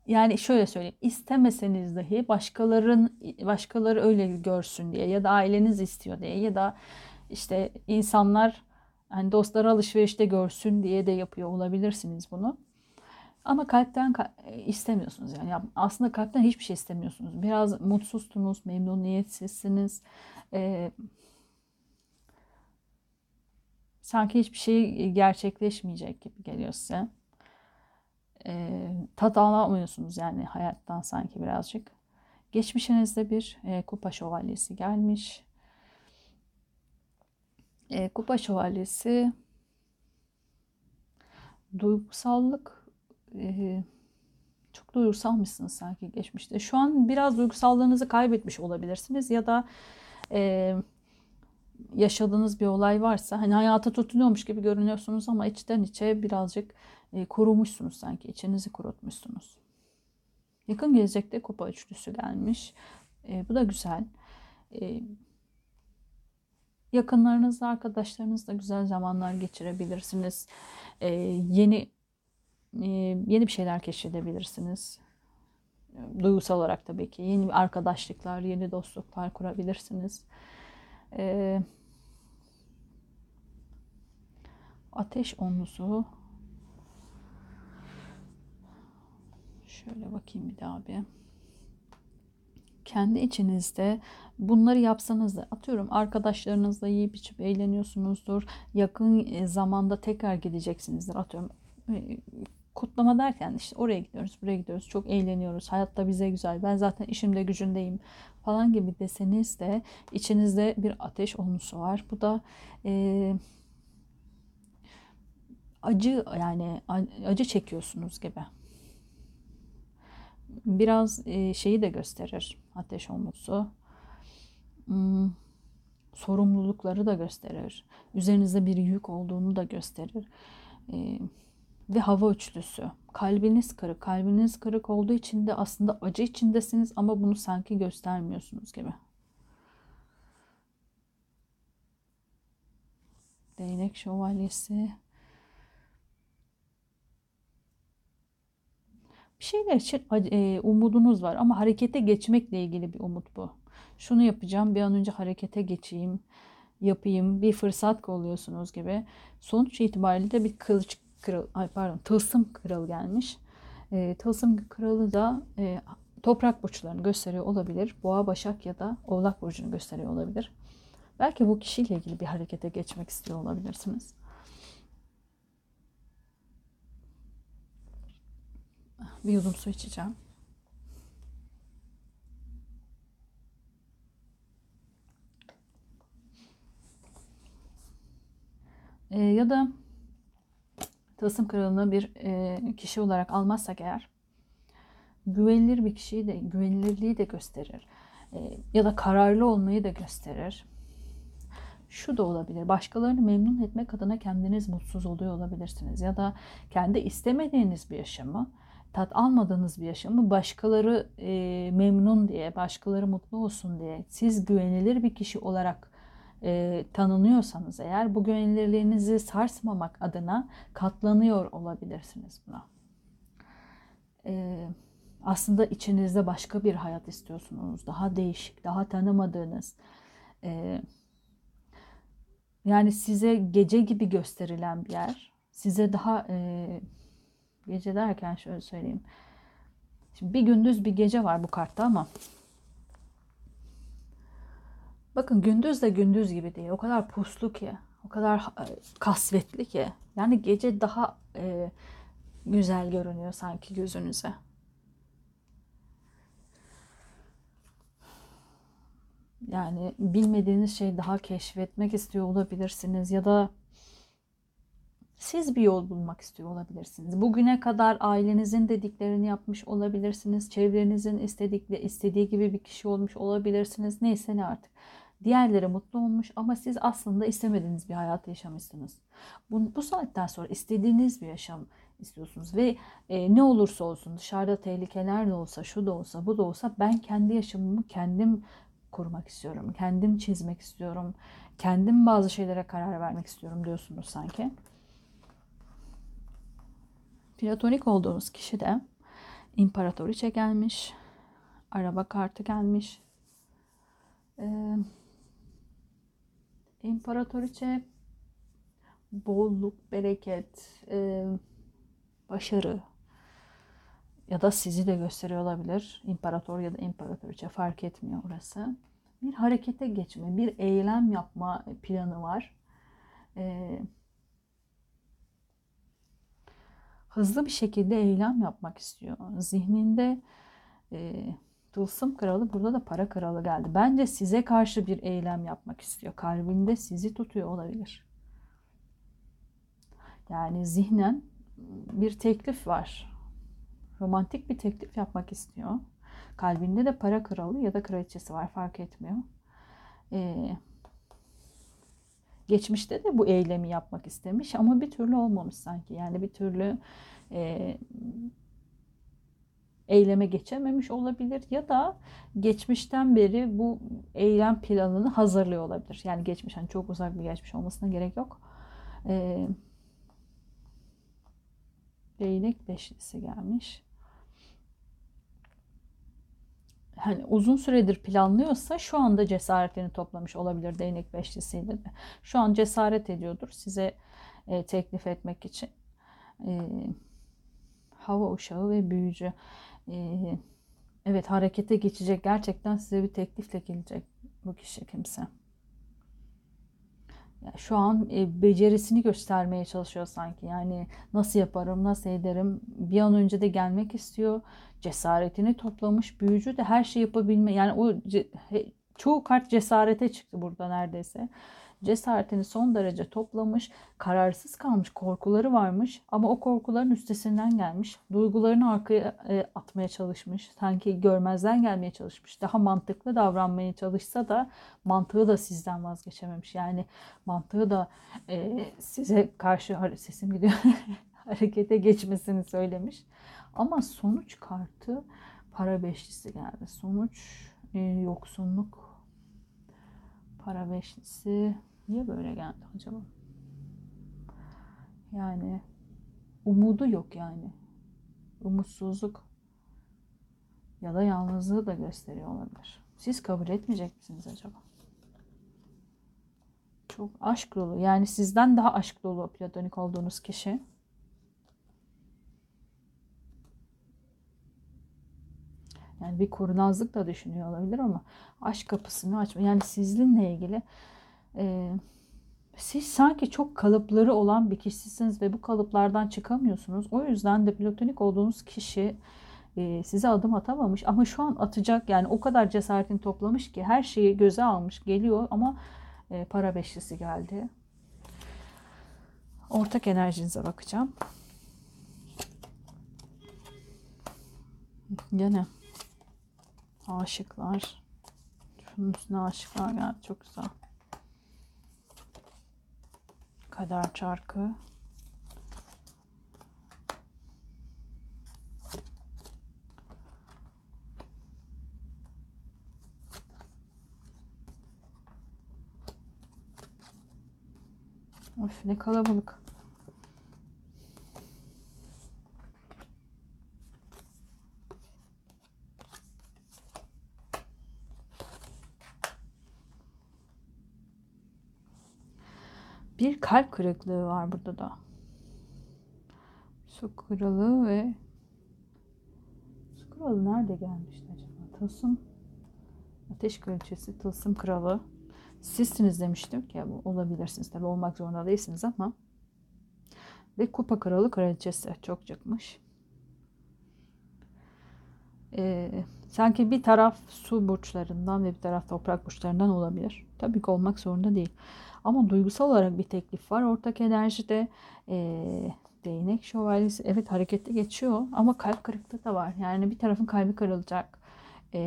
yani şöyle söyleyeyim istemeseniz dahi başkaların başkaları öyle görsün diye ya da aileniz istiyor diye ya da işte insanlar hani dostlar alışverişte görsün diye de yapıyor olabilirsiniz bunu. Ama kalpten istemiyorsunuz yani. Aslında kalpten hiçbir şey istemiyorsunuz. Biraz mutsuzsunuz, memnuniyetsizsiniz. Ee, sanki hiçbir şey gerçekleşmeyecek gibi geliyor size e, tat alamıyorsunuz yani hayattan sanki birazcık. Geçmişinizde bir e, kupa şövalyesi gelmiş. E, kupa şövalyesi duygusallık e, çok duygusalmışsınız sanki geçmişte. Şu an biraz duygusallığınızı kaybetmiş olabilirsiniz ya da e, yaşadığınız bir olay varsa hani hayata tutunuyormuş gibi görünüyorsunuz ama içten içe birazcık e, kurumuşsunuz sanki. içinizi kurutmuşsunuz. Yakın gelecekte kupa üçlüsü gelmiş. E, bu da güzel. E, yakınlarınızla, arkadaşlarınızla güzel zamanlar geçirebilirsiniz. E, yeni e, yeni bir şeyler keşfedebilirsiniz. Duygusal olarak tabii ki. Yeni arkadaşlıklar, yeni dostluklar kurabilirsiniz. E, ateş onlusu Şöyle bakayım bir daha bir. Kendi içinizde bunları yapsanız da atıyorum arkadaşlarınızla yiyip içip eğleniyorsunuzdur. Yakın e, zamanda tekrar gideceksinizdir. Atıyorum e, kutlama derken işte oraya gidiyoruz, buraya gidiyoruz. Çok eğleniyoruz. Hayatta bize güzel. Ben zaten işimde gücündeyim falan gibi deseniz de içinizde bir ateş olmusu var. Bu da e, acı yani acı çekiyorsunuz gibi biraz e, şeyi de gösterir ateş olması. Hmm, sorumlulukları da gösterir. Üzerinizde bir yük olduğunu da gösterir. E, ve hava üçlüsü. Kalbiniz kırık. Kalbiniz kırık olduğu için de aslında acı içindesiniz ama bunu sanki göstermiyorsunuz gibi. Değnek şövalyesi. Bir şeyler için e, umudunuz var ama harekete geçmekle ilgili bir umut bu. Şunu yapacağım bir an önce harekete geçeyim, yapayım, bir fırsat kolluyorsunuz gibi. Sonuç itibariyle de bir kılıç ay pardon tılsım kralı gelmiş. E, tılsım kralı da e, toprak burçlarını gösteriyor olabilir. Boğa, Başak ya da Oğlak burcunu gösteriyor olabilir. Belki bu kişiyle ilgili bir harekete geçmek istiyor olabilirsiniz. Bir yudum su içeceğim. E, ya da tılsım kralını bir e, kişi olarak almazsak eğer güvenilir bir kişiyi de güvenilirliği de gösterir. E, ya da kararlı olmayı da gösterir. Şu da olabilir. Başkalarını memnun etmek adına kendiniz mutsuz oluyor olabilirsiniz. Ya da kendi istemediğiniz bir yaşamı tat almadığınız bir yaşamı başkaları e, memnun diye, başkaları mutlu olsun diye siz güvenilir bir kişi olarak e, tanınıyorsanız eğer bu güvenilirliğinizi sarsmamak adına katlanıyor olabilirsiniz buna. E, aslında içinizde başka bir hayat istiyorsunuz. Daha değişik, daha tanımadığınız. E, yani size gece gibi gösterilen bir yer. Size daha e, Gece derken şöyle söyleyeyim. Şimdi bir gündüz bir gece var bu kartta ama bakın gündüz de gündüz gibi değil. O kadar puslu ki, o kadar e, kasvetli ki. Yani gece daha e, güzel görünüyor sanki gözünüze. Yani bilmediğiniz şeyi daha keşfetmek istiyor olabilirsiniz ya da siz bir yol bulmak istiyor olabilirsiniz. Bugüne kadar ailenizin dediklerini yapmış olabilirsiniz. Çevrenizin istedikleri, istediği gibi bir kişi olmuş olabilirsiniz. Neyse ne artık. Diğerleri mutlu olmuş ama siz aslında istemediğiniz bir hayat yaşamışsınız. Bu, bu saatten sonra istediğiniz bir yaşam istiyorsunuz ve e, ne olursa olsun dışarıda tehlikeler de olsa şu da olsa bu da olsa ben kendi yaşamımı kendim kurmak istiyorum. Kendim çizmek istiyorum. Kendim bazı şeylere karar vermek istiyorum diyorsunuz sanki. Platonik olduğunuz kişi de imparatoriçe gelmiş. Araba kartı gelmiş. Ee, imparatoriçe bolluk, bereket, e, başarı ya da sizi de gösteriyor olabilir. İmparator ya da imparatoriçe fark etmiyor orası. Bir harekete geçme, bir eylem yapma planı var. Ee, hızlı bir şekilde eylem yapmak istiyor. Zihninde e, tılsım kralı burada da para kralı geldi. Bence size karşı bir eylem yapmak istiyor. Kalbinde sizi tutuyor olabilir. Yani zihnen bir teklif var. Romantik bir teklif yapmak istiyor. Kalbinde de para kralı ya da kraliçesi var fark etmiyor. Ee, geçmişte de bu eylemi yapmak istemiş ama bir türlü olmamış sanki. Yani bir türlü e, eyleme geçememiş olabilir ya da geçmişten beri bu eylem planını hazırlıyor olabilir. Yani geçmiş hani çok uzak bir geçmiş olmasına gerek yok. E, değnek beşlisi gelmiş. Hani uzun süredir planlıyorsa şu anda cesaretini toplamış olabilir değnek beşlisiyle de. Şu an cesaret ediyordur size e, teklif etmek için. E, hava uşağı ve büyücü. E, evet harekete geçecek. Gerçekten size bir teklifle gelecek bu kişi kimse. Şu an e, becerisini göstermeye çalışıyor sanki. Yani nasıl yaparım, nasıl ederim? Bir an önce de gelmek istiyor. Cesaretini toplamış. Büyücü de her şey yapabilme. Yani o çoğu kart cesarete çıktı burada neredeyse cesaretini son derece toplamış, kararsız kalmış, korkuları varmış ama o korkuların üstesinden gelmiş. Duygularını arkaya e, atmaya çalışmış. Sanki görmezden gelmeye çalışmış. Daha mantıklı davranmaya çalışsa da mantığı da sizden vazgeçememiş. Yani mantığı da e, size karşı sesim gidiyor [LAUGHS] harekete geçmesini söylemiş. Ama sonuç kartı para beşlisi geldi. Sonuç e, yoksunluk para beşlisi niye böyle geldi acaba? Yani umudu yok yani. Umutsuzluk ya da yalnızlığı da gösteriyor olabilir. Siz kabul etmeyecek misiniz acaba? Çok aşk dolu. Yani sizden daha aşk dolu platonik olduğunuz kişi. Yani bir kurnazlık da düşünüyor olabilir ama aşk kapısını açma. Yani sizinle ilgili e, siz sanki çok kalıpları olan bir kişisiniz ve bu kalıplardan çıkamıyorsunuz. O yüzden de platonik olduğunuz kişi e, size adım atamamış ama şu an atacak. Yani o kadar cesaretini toplamış ki her şeyi göze almış geliyor ama e, para beşlisi geldi. Ortak enerjinize bakacağım. Gene aşıklar. Şunun üstüne aşıklar geldi. Çok güzel. Kader çarkı. Of ne kalabalık. Bir kalp kırıklığı var burada da. Su kralı ve su kralı nerede gelmişti acaba? Tılsım ateş kraliçesi, tılsım kralı. Sizsiniz demiştim ki bu olabilirsiniz. Tabi olmak zorunda değilsiniz ama ve kupa kralı kraliçesi çok çıkmış. Ee, sanki bir taraf su burçlarından ve bir taraf toprak burçlarından olabilir. Tabii ki olmak zorunda değil. Ama duygusal olarak bir teklif var. Ortak enerjide ee, değnek şövalyesi evet harekette geçiyor ama kalp kırıklığı da var. Yani bir tarafın kalbi kırılacak. Ee,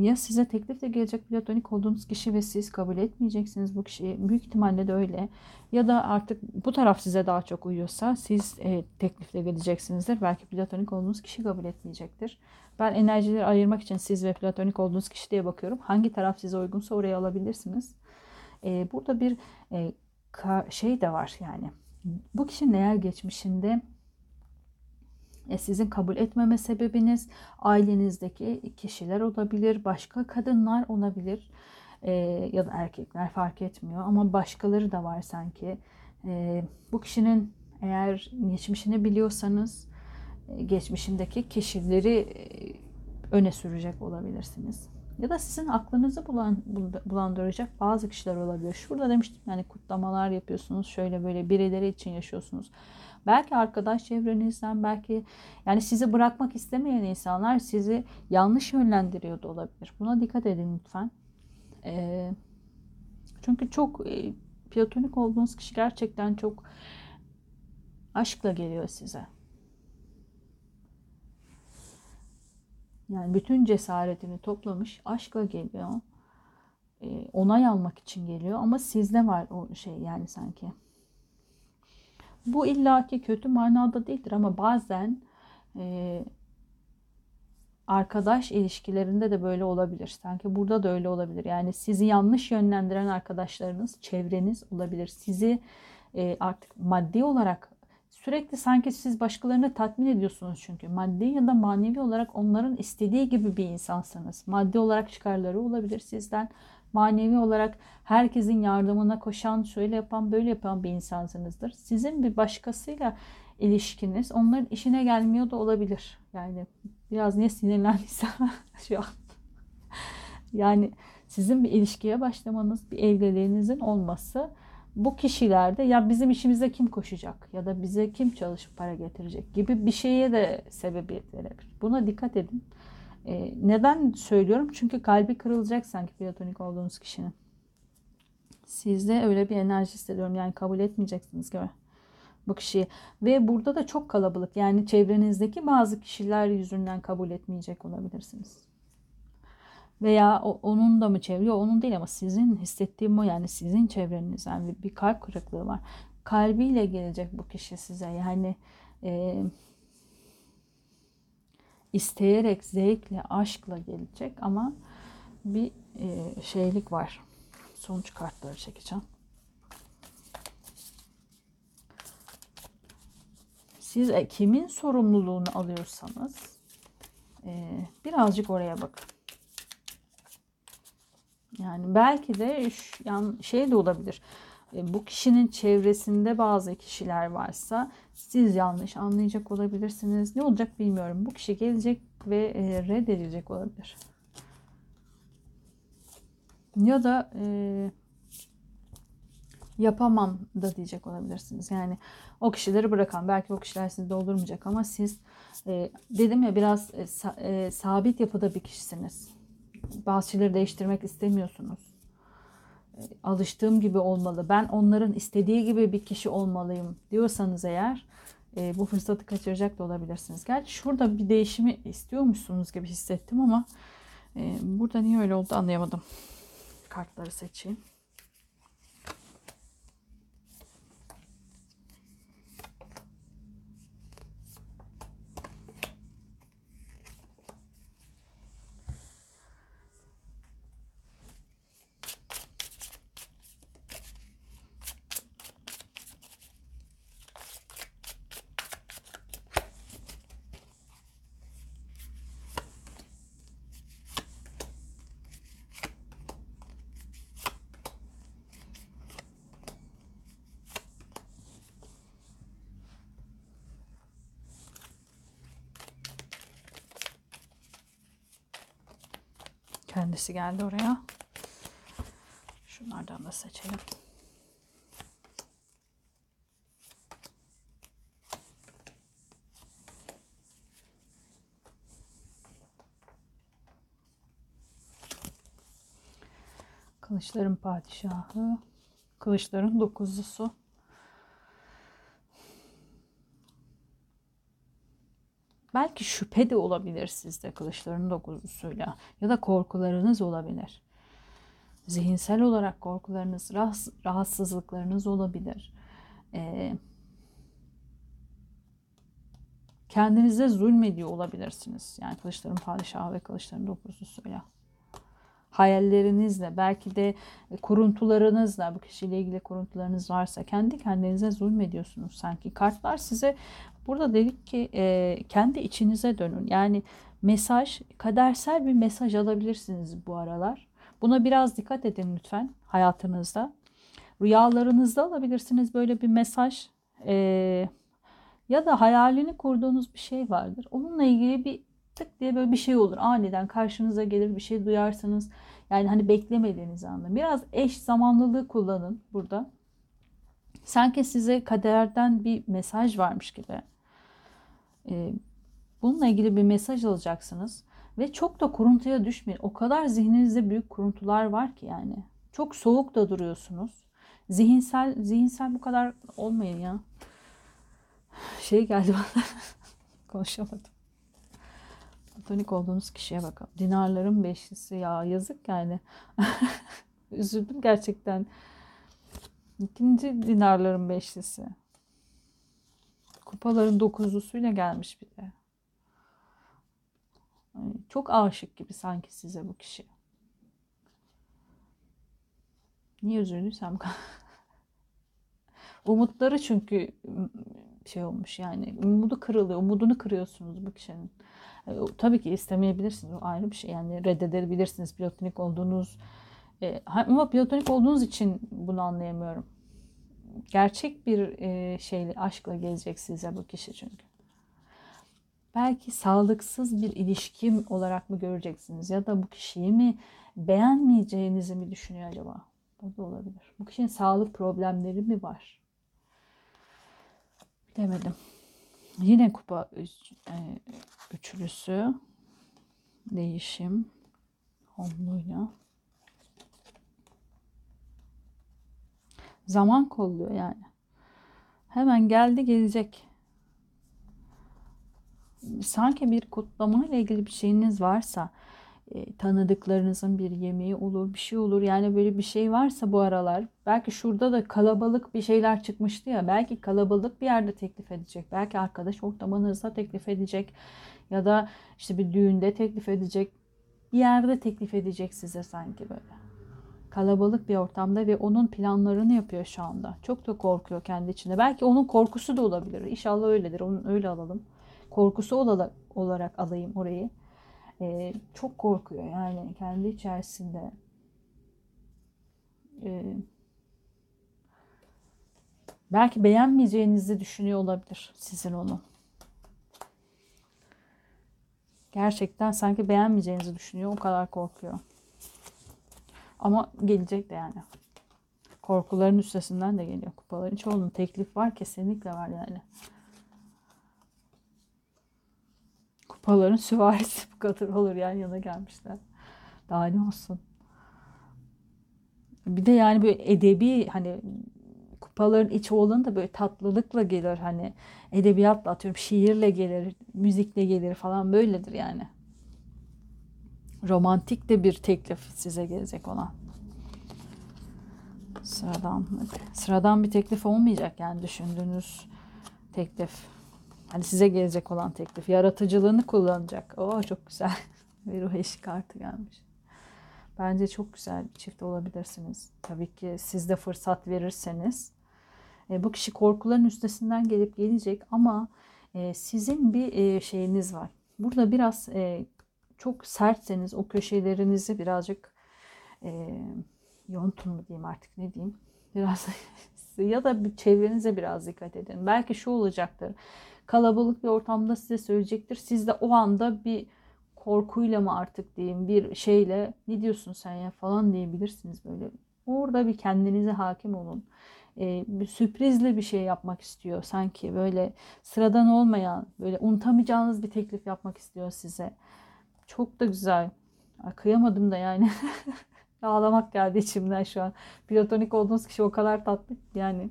ya size teklif de gelecek platonik olduğunuz kişi ve siz kabul etmeyeceksiniz bu kişiyi. Büyük ihtimalle de öyle. Ya da artık bu taraf size daha çok uyuyorsa siz e, teklifle geleceksinizdir. Belki platonik olduğunuz kişi kabul etmeyecektir. Ben enerjileri ayırmak için siz ve platonik olduğunuz kişi diye bakıyorum. Hangi taraf size uygunsa oraya alabilirsiniz. Ee, burada bir e, şey de var yani. Bu kişinin eğer geçmişinde e, sizin kabul etmeme sebebiniz ailenizdeki kişiler olabilir, başka kadınlar olabilir e, ya da erkekler fark etmiyor ama başkaları da var sanki. E, bu kişinin eğer geçmişini biliyorsanız e, geçmişindeki kişileri e, öne sürecek olabilirsiniz. Ya da sizin aklınızı bulan, bulandıracak bazı kişiler olabilir. Şurada demiştim yani kutlamalar yapıyorsunuz. Şöyle böyle birileri için yaşıyorsunuz. Belki arkadaş çevrenizden belki yani sizi bırakmak istemeyen insanlar sizi yanlış yönlendiriyor da olabilir. Buna dikkat edin lütfen. Ee, çünkü çok e, platonik olduğunuz kişi gerçekten çok aşkla geliyor size. Yani bütün cesaretini toplamış, aşkla geliyor. Ee, onay almak için geliyor ama sizde var o şey yani sanki. Bu illaki kötü manada değildir ama bazen e, arkadaş ilişkilerinde de böyle olabilir. Sanki burada da öyle olabilir. Yani sizi yanlış yönlendiren arkadaşlarınız, çevreniz olabilir. Sizi e, artık maddi olarak sürekli sanki siz başkalarını tatmin ediyorsunuz çünkü maddi ya da manevi olarak onların istediği gibi bir insansınız. Maddi olarak çıkarları olabilir sizden manevi olarak herkesin yardımına koşan, şöyle yapan, böyle yapan bir insansınızdır. Sizin bir başkasıyla ilişkiniz onların işine gelmiyor da olabilir. Yani biraz niye sinirlendiysem [LAUGHS] şu an. Yani sizin bir ilişkiye başlamanız, bir evliliğinizin olması bu kişilerde ya bizim işimize kim koşacak ya da bize kim çalışıp para getirecek gibi bir şeye de sebebiyet verebilir. Buna dikkat edin. E, neden söylüyorum? Çünkü kalbi kırılacak sanki platonik olduğunuz kişinin. Sizde öyle bir enerji hissediyorum. Yani kabul etmeyeceksiniz gibi bu kişiyi. Ve burada da çok kalabalık. Yani çevrenizdeki bazı kişiler yüzünden kabul etmeyecek olabilirsiniz. Veya onun da mı çeviriyor? Onun değil ama sizin hissettiğim o yani sizin çevrenizden bir, bir kalp kırıklığı var. Kalbiyle gelecek bu kişi size. Yani e, isteyerek, zevkle, aşkla gelecek ama bir e, şeylik var. Sonuç kartları çekeceğim. Siz e, kimin sorumluluğunu alıyorsanız e, birazcık oraya bakın. Yani belki de yani şey de olabilir. E, bu kişinin çevresinde bazı kişiler varsa siz yanlış anlayacak olabilirsiniz. Ne olacak bilmiyorum. Bu kişi gelecek ve e, reddedilecek olabilir. Ya da e, yapamam da diyecek olabilirsiniz. Yani o kişileri bırakan belki o kişiler sizi doldurmayacak ama siz e, dedim ya biraz e, e, sabit yapıda bir kişisiniz. Bazı şeyleri değiştirmek istemiyorsunuz alıştığım gibi olmalı. Ben onların istediği gibi bir kişi olmalıyım diyorsanız eğer e, bu fırsatı kaçıracak da olabilirsiniz. Gerçi şurada bir değişimi istiyormuşsunuz gibi hissettim ama e, burada niye öyle oldu anlayamadım. Kartları seçeyim. Kendisi geldi oraya. Şunlardan da seçelim. Kılıçların padişahı, kılıçların dokuzlusu. Belki şüphe de olabilir sizde kılıçların dokuzlusuyla ya da korkularınız olabilir. Zihinsel olarak korkularınız, rahatsızlıklarınız olabilir. Ee, kendinize zulmediyor olabilirsiniz. Yani kılıçların padişahı ve kılıçların dokuzlusuyla hayallerinizle, belki de kuruntularınızla, bu kişiyle ilgili kuruntularınız varsa kendi kendinize zulmediyorsunuz sanki. Kartlar size burada dedik ki e, kendi içinize dönün. Yani mesaj, kadersel bir mesaj alabilirsiniz bu aralar. Buna biraz dikkat edin lütfen hayatınızda. Rüyalarınızda alabilirsiniz böyle bir mesaj. E, ya da hayalini kurduğunuz bir şey vardır. Onunla ilgili bir tık diye böyle bir şey olur. Aniden karşınıza gelir bir şey duyarsınız. Yani hani beklemediğiniz anda. Biraz eş zamanlılığı kullanın burada. Sanki size kaderden bir mesaj varmış gibi. Ee, bununla ilgili bir mesaj alacaksınız. Ve çok da kuruntuya düşmeyin. O kadar zihninizde büyük kuruntular var ki yani. Çok soğuk da duruyorsunuz. Zihinsel zihinsel bu kadar olmayın ya. Şey geldi bana. [LAUGHS] Konuşamadım. Platonik olduğunuz kişiye bakalım. Dinarların beşlisi ya yazık yani. [LAUGHS] Üzüldüm gerçekten. İkinci dinarların beşlisi. Kupaların dokuzlusuyla gelmiş bir de. Çok aşık gibi sanki size bu kişi. Niye üzüldüysem [LAUGHS] Umutları çünkü şey olmuş yani umudu kırılıyor. Umudunu kırıyorsunuz bu kişinin. E, tabii ki istemeyebilirsiniz. O ayrı bir şey. Yani reddedebilirsiniz platonik olduğunuz. E, ama platonik olduğunuz için bunu anlayamıyorum. Gerçek bir e, şeyle, aşkla gelecek size bu kişi çünkü. Belki sağlıksız bir ilişkim olarak mı göreceksiniz? Ya da bu kişiyi mi beğenmeyeceğinizi mi düşünüyor acaba? Bu da olabilir. Bu kişinin sağlık problemleri mi var? Bilemedim. Yine kupa üç, e, üçlüsü. Değişim. Onluyla. Zaman kolluyor yani. Hemen geldi gelecek. Sanki bir kutlama ile ilgili bir şeyiniz varsa e, tanıdıklarınızın bir yemeği olur, bir şey olur. Yani böyle bir şey varsa bu aralar belki şurada da kalabalık bir şeyler çıkmıştı ya. Belki kalabalık bir yerde teklif edecek. Belki arkadaş ortamınızda teklif edecek ya da işte bir düğünde teklif edecek. Bir yerde teklif edecek size sanki böyle. Kalabalık bir ortamda ve onun planlarını yapıyor şu anda. Çok da korkuyor kendi içinde. Belki onun korkusu da olabilir. İnşallah öyledir. Onun öyle alalım. Korkusu olarak alayım orayı e, çok korkuyor yani kendi içerisinde. E, belki beğenmeyeceğinizi düşünüyor olabilir sizin onu. Gerçekten sanki beğenmeyeceğinizi düşünüyor. O kadar korkuyor. Ama gelecek de yani. Korkuların üstesinden de geliyor. Kupaların çoğunun teklif var. Kesinlikle var yani. kupaların süvarisi bu kadar olur yan yana gelmişler. Daha ne olsun. Bir de yani böyle edebi hani kupaların içi olan da böyle tatlılıkla gelir hani edebiyatla atıyorum şiirle gelir, müzikle gelir falan böyledir yani. Romantik de bir teklif size gelecek olan. Sıradan sıradan bir teklif olmayacak yani düşündüğünüz teklif. Hani size gelecek olan teklif. Yaratıcılığını kullanacak. Oo çok güzel. [LAUGHS] bir ruh eşi kartı gelmiş. Bence çok güzel bir çift olabilirsiniz. Tabii ki siz de fırsat verirseniz. E, bu kişi korkuların üstesinden gelip gelecek ama e, sizin bir e, şeyiniz var. Burada biraz e, çok sertseniz o köşelerinizi birazcık e, yontun mu diyeyim artık ne diyeyim. Biraz [LAUGHS] ya da çevrenize biraz dikkat edin. Belki şu olacaktır kalabalık bir ortamda size söyleyecektir. Siz de o anda bir korkuyla mı artık diyeyim bir şeyle ne diyorsun sen ya falan diyebilirsiniz böyle. Orada bir kendinize hakim olun. Ee, bir sürprizli bir şey yapmak istiyor sanki böyle sıradan olmayan böyle unutamayacağınız bir teklif yapmak istiyor size. Çok da güzel. Ay, kıyamadım da yani. [LAUGHS] Ağlamak geldi içimden şu an. Platonik olduğunuz kişi o kadar tatlı yani.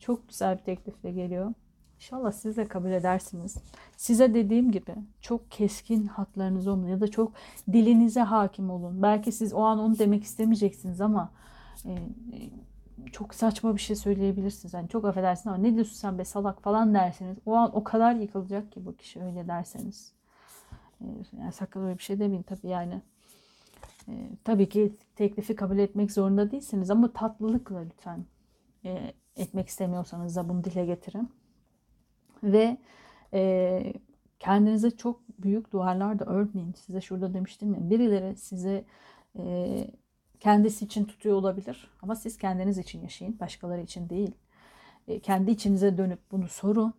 Çok güzel bir teklifle geliyor. İnşallah siz de kabul edersiniz. Size dediğim gibi çok keskin hatlarınız olun ya da çok dilinize hakim olun. Belki siz o an onu demek istemeyeceksiniz ama e, e, çok saçma bir şey söyleyebilirsiniz. Yani çok affedersin ama ne diyorsun sen be salak falan derseniz o an o kadar yıkılacak ki bu kişi öyle derseniz. E, yani sakın öyle bir şey demeyin tabii yani. E, tabii ki teklifi kabul etmek zorunda değilsiniz ama tatlılıkla lütfen e, etmek istemiyorsanız da bunu dile getirin. Ve e, kendinize çok büyük duvarlar da örmeyin. Size şurada demiştim ya birileri size e, kendisi için tutuyor olabilir ama siz kendiniz için yaşayın. Başkaları için değil. E, kendi içinize dönüp bunu sorun.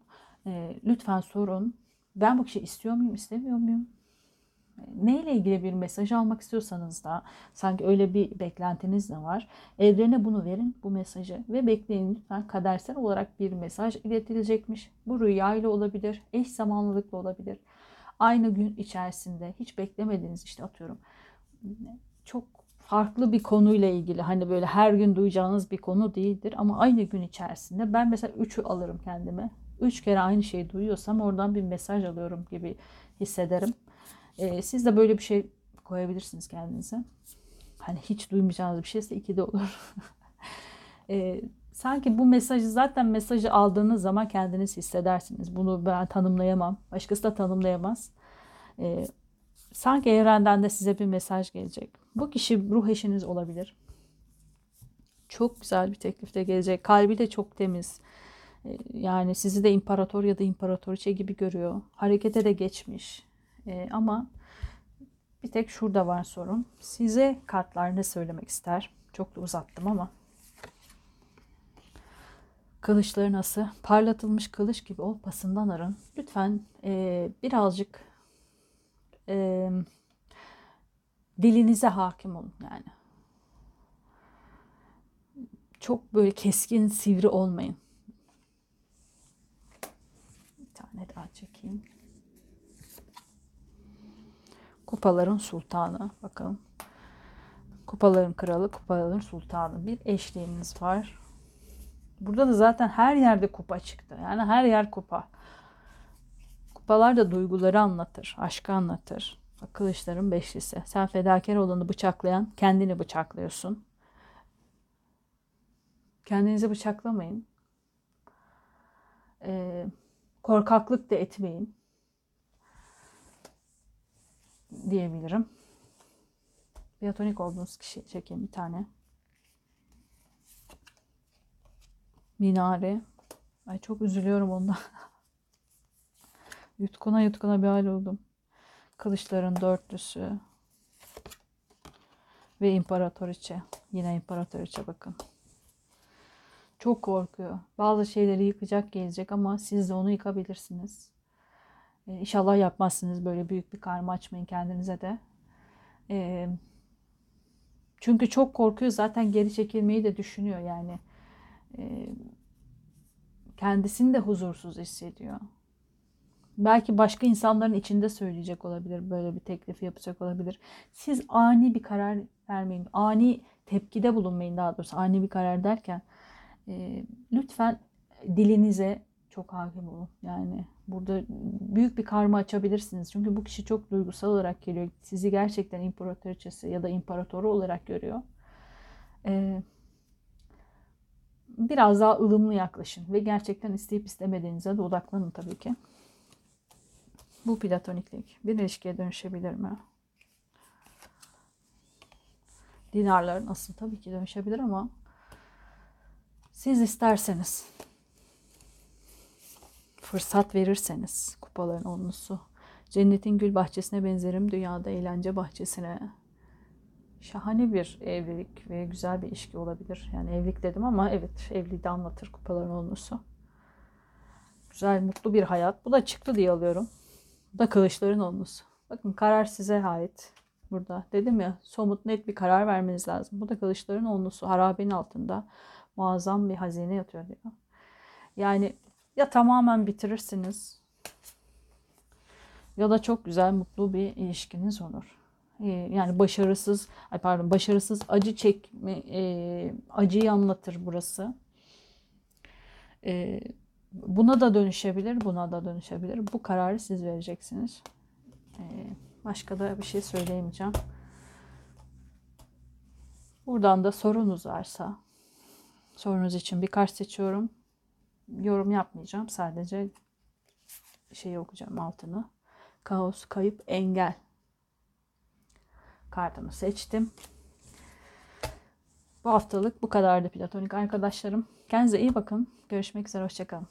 E, lütfen sorun. Ben bu kişi istiyor muyum, istemiyor muyum? neyle ilgili bir mesaj almak istiyorsanız da sanki öyle bir beklentiniz de var. Evrene bunu verin bu mesajı ve bekleyin lütfen kadersel olarak bir mesaj iletilecekmiş. Bu rüyayla olabilir, eş zamanlılıkla olabilir. Aynı gün içerisinde hiç beklemediğiniz işte atıyorum çok farklı bir konuyla ilgili hani böyle her gün duyacağınız bir konu değildir ama aynı gün içerisinde ben mesela üçü alırım kendime. Üç kere aynı şeyi duyuyorsam oradan bir mesaj alıyorum gibi hissederim. E, siz de böyle bir şey koyabilirsiniz kendinize. Hani hiç duymayacağınız bir şeyse iki de olur. [LAUGHS] e, sanki bu mesajı zaten mesajı aldığınız zaman kendiniz hissedersiniz. Bunu ben tanımlayamam. Başkası da tanımlayamaz. E, sanki evrenden de size bir mesaj gelecek. Bu kişi ruh eşiniz olabilir. Çok güzel bir teklifte gelecek. Kalbi de çok temiz. Yani sizi de imparator ya da imparatoriçe gibi görüyor. Harekete de geçmiş. E, ama bir tek şurada var sorun. Size kartlar ne söylemek ister? Çok da uzattım ama. Kılıçları nasıl? Parlatılmış kılıç gibi ol pasından arın. Lütfen e, birazcık e, dilinize hakim olun yani. Çok böyle keskin, sivri olmayın. Bir tane daha çekeyim. Kupaların sultanı. Bakın. Kupaların kralı, kupaların sultanı. Bir eşliğimiz var. Burada da zaten her yerde kupa çıktı. Yani her yer kupa. Kupalar da duyguları anlatır, aşkı anlatır. Kılıçların beşlisi. Sen fedakar olanı bıçaklayan kendini bıçaklıyorsun. Kendinizi bıçaklamayın. Ee, korkaklık da etmeyin diyebilirim. Platonik olduğunuz kişi çekeyim bir tane. Minare. Ay çok üzülüyorum onda. [LAUGHS] yutkuna yutkuna bir hal oldum. Kılıçların dörtlüsü. Ve imparatoriçe. Yine imparatoriçe bakın. Çok korkuyor. Bazı şeyleri yıkacak gelecek ama siz de onu yıkabilirsiniz. E, inşallah yapmazsınız böyle büyük bir karma açmayın kendinize de. E, çünkü çok korkuyor zaten geri çekilmeyi de düşünüyor yani. E, kendisini de huzursuz hissediyor. Belki başka insanların içinde söyleyecek olabilir. Böyle bir teklifi yapacak olabilir. Siz ani bir karar vermeyin. Ani tepkide bulunmayın daha doğrusu. Ani bir karar derken e, lütfen dilinize çok hakim olun. Yani burada büyük bir karma açabilirsiniz. Çünkü bu kişi çok duygusal olarak geliyor. Sizi gerçekten imparatoriçesi ya da imparatoru olarak görüyor. Ee, biraz daha ılımlı yaklaşın ve gerçekten isteyip istemediğinize de odaklanın tabii ki. Bu platoniklik bir ilişkiye dönüşebilir mi? Dinarlar nasıl tabii ki dönüşebilir ama siz isterseniz fırsat verirseniz kupaların onlusu. Cennetin gül bahçesine benzerim, dünyada eğlence bahçesine. Şahane bir evlilik ve güzel bir ilişki olabilir. Yani evlilik dedim ama evet evliliği de anlatır kupaların onlusu. Güzel, mutlu bir hayat. Bu da çıktı diye alıyorum. Bu da kılıçların onlusu. Bakın karar size ait. burada. Dedim ya somut net bir karar vermeniz lazım. Bu da kılıçların onlusu harabenin altında muazzam bir hazine yatıyor diyor. Yani ya tamamen bitirirsiniz ya da çok güzel mutlu bir ilişkiniz olur. Ee, Yani başarısız, pardon başarısız acı çekme, e, acıyı anlatır burası. Ee, buna da dönüşebilir, buna da dönüşebilir. Bu kararı siz vereceksiniz. Ee, başka da bir şey söyleyemeyeceğim. Buradan da sorunuz varsa sorunuz için bir kart seçiyorum. Yorum yapmayacağım. Sadece şeyi okuyacağım altını. Kaos, kayıp, engel. Kartımı seçtim. Bu haftalık bu kadardı platonik arkadaşlarım. Kendinize iyi bakın. Görüşmek üzere. Hoşçakalın.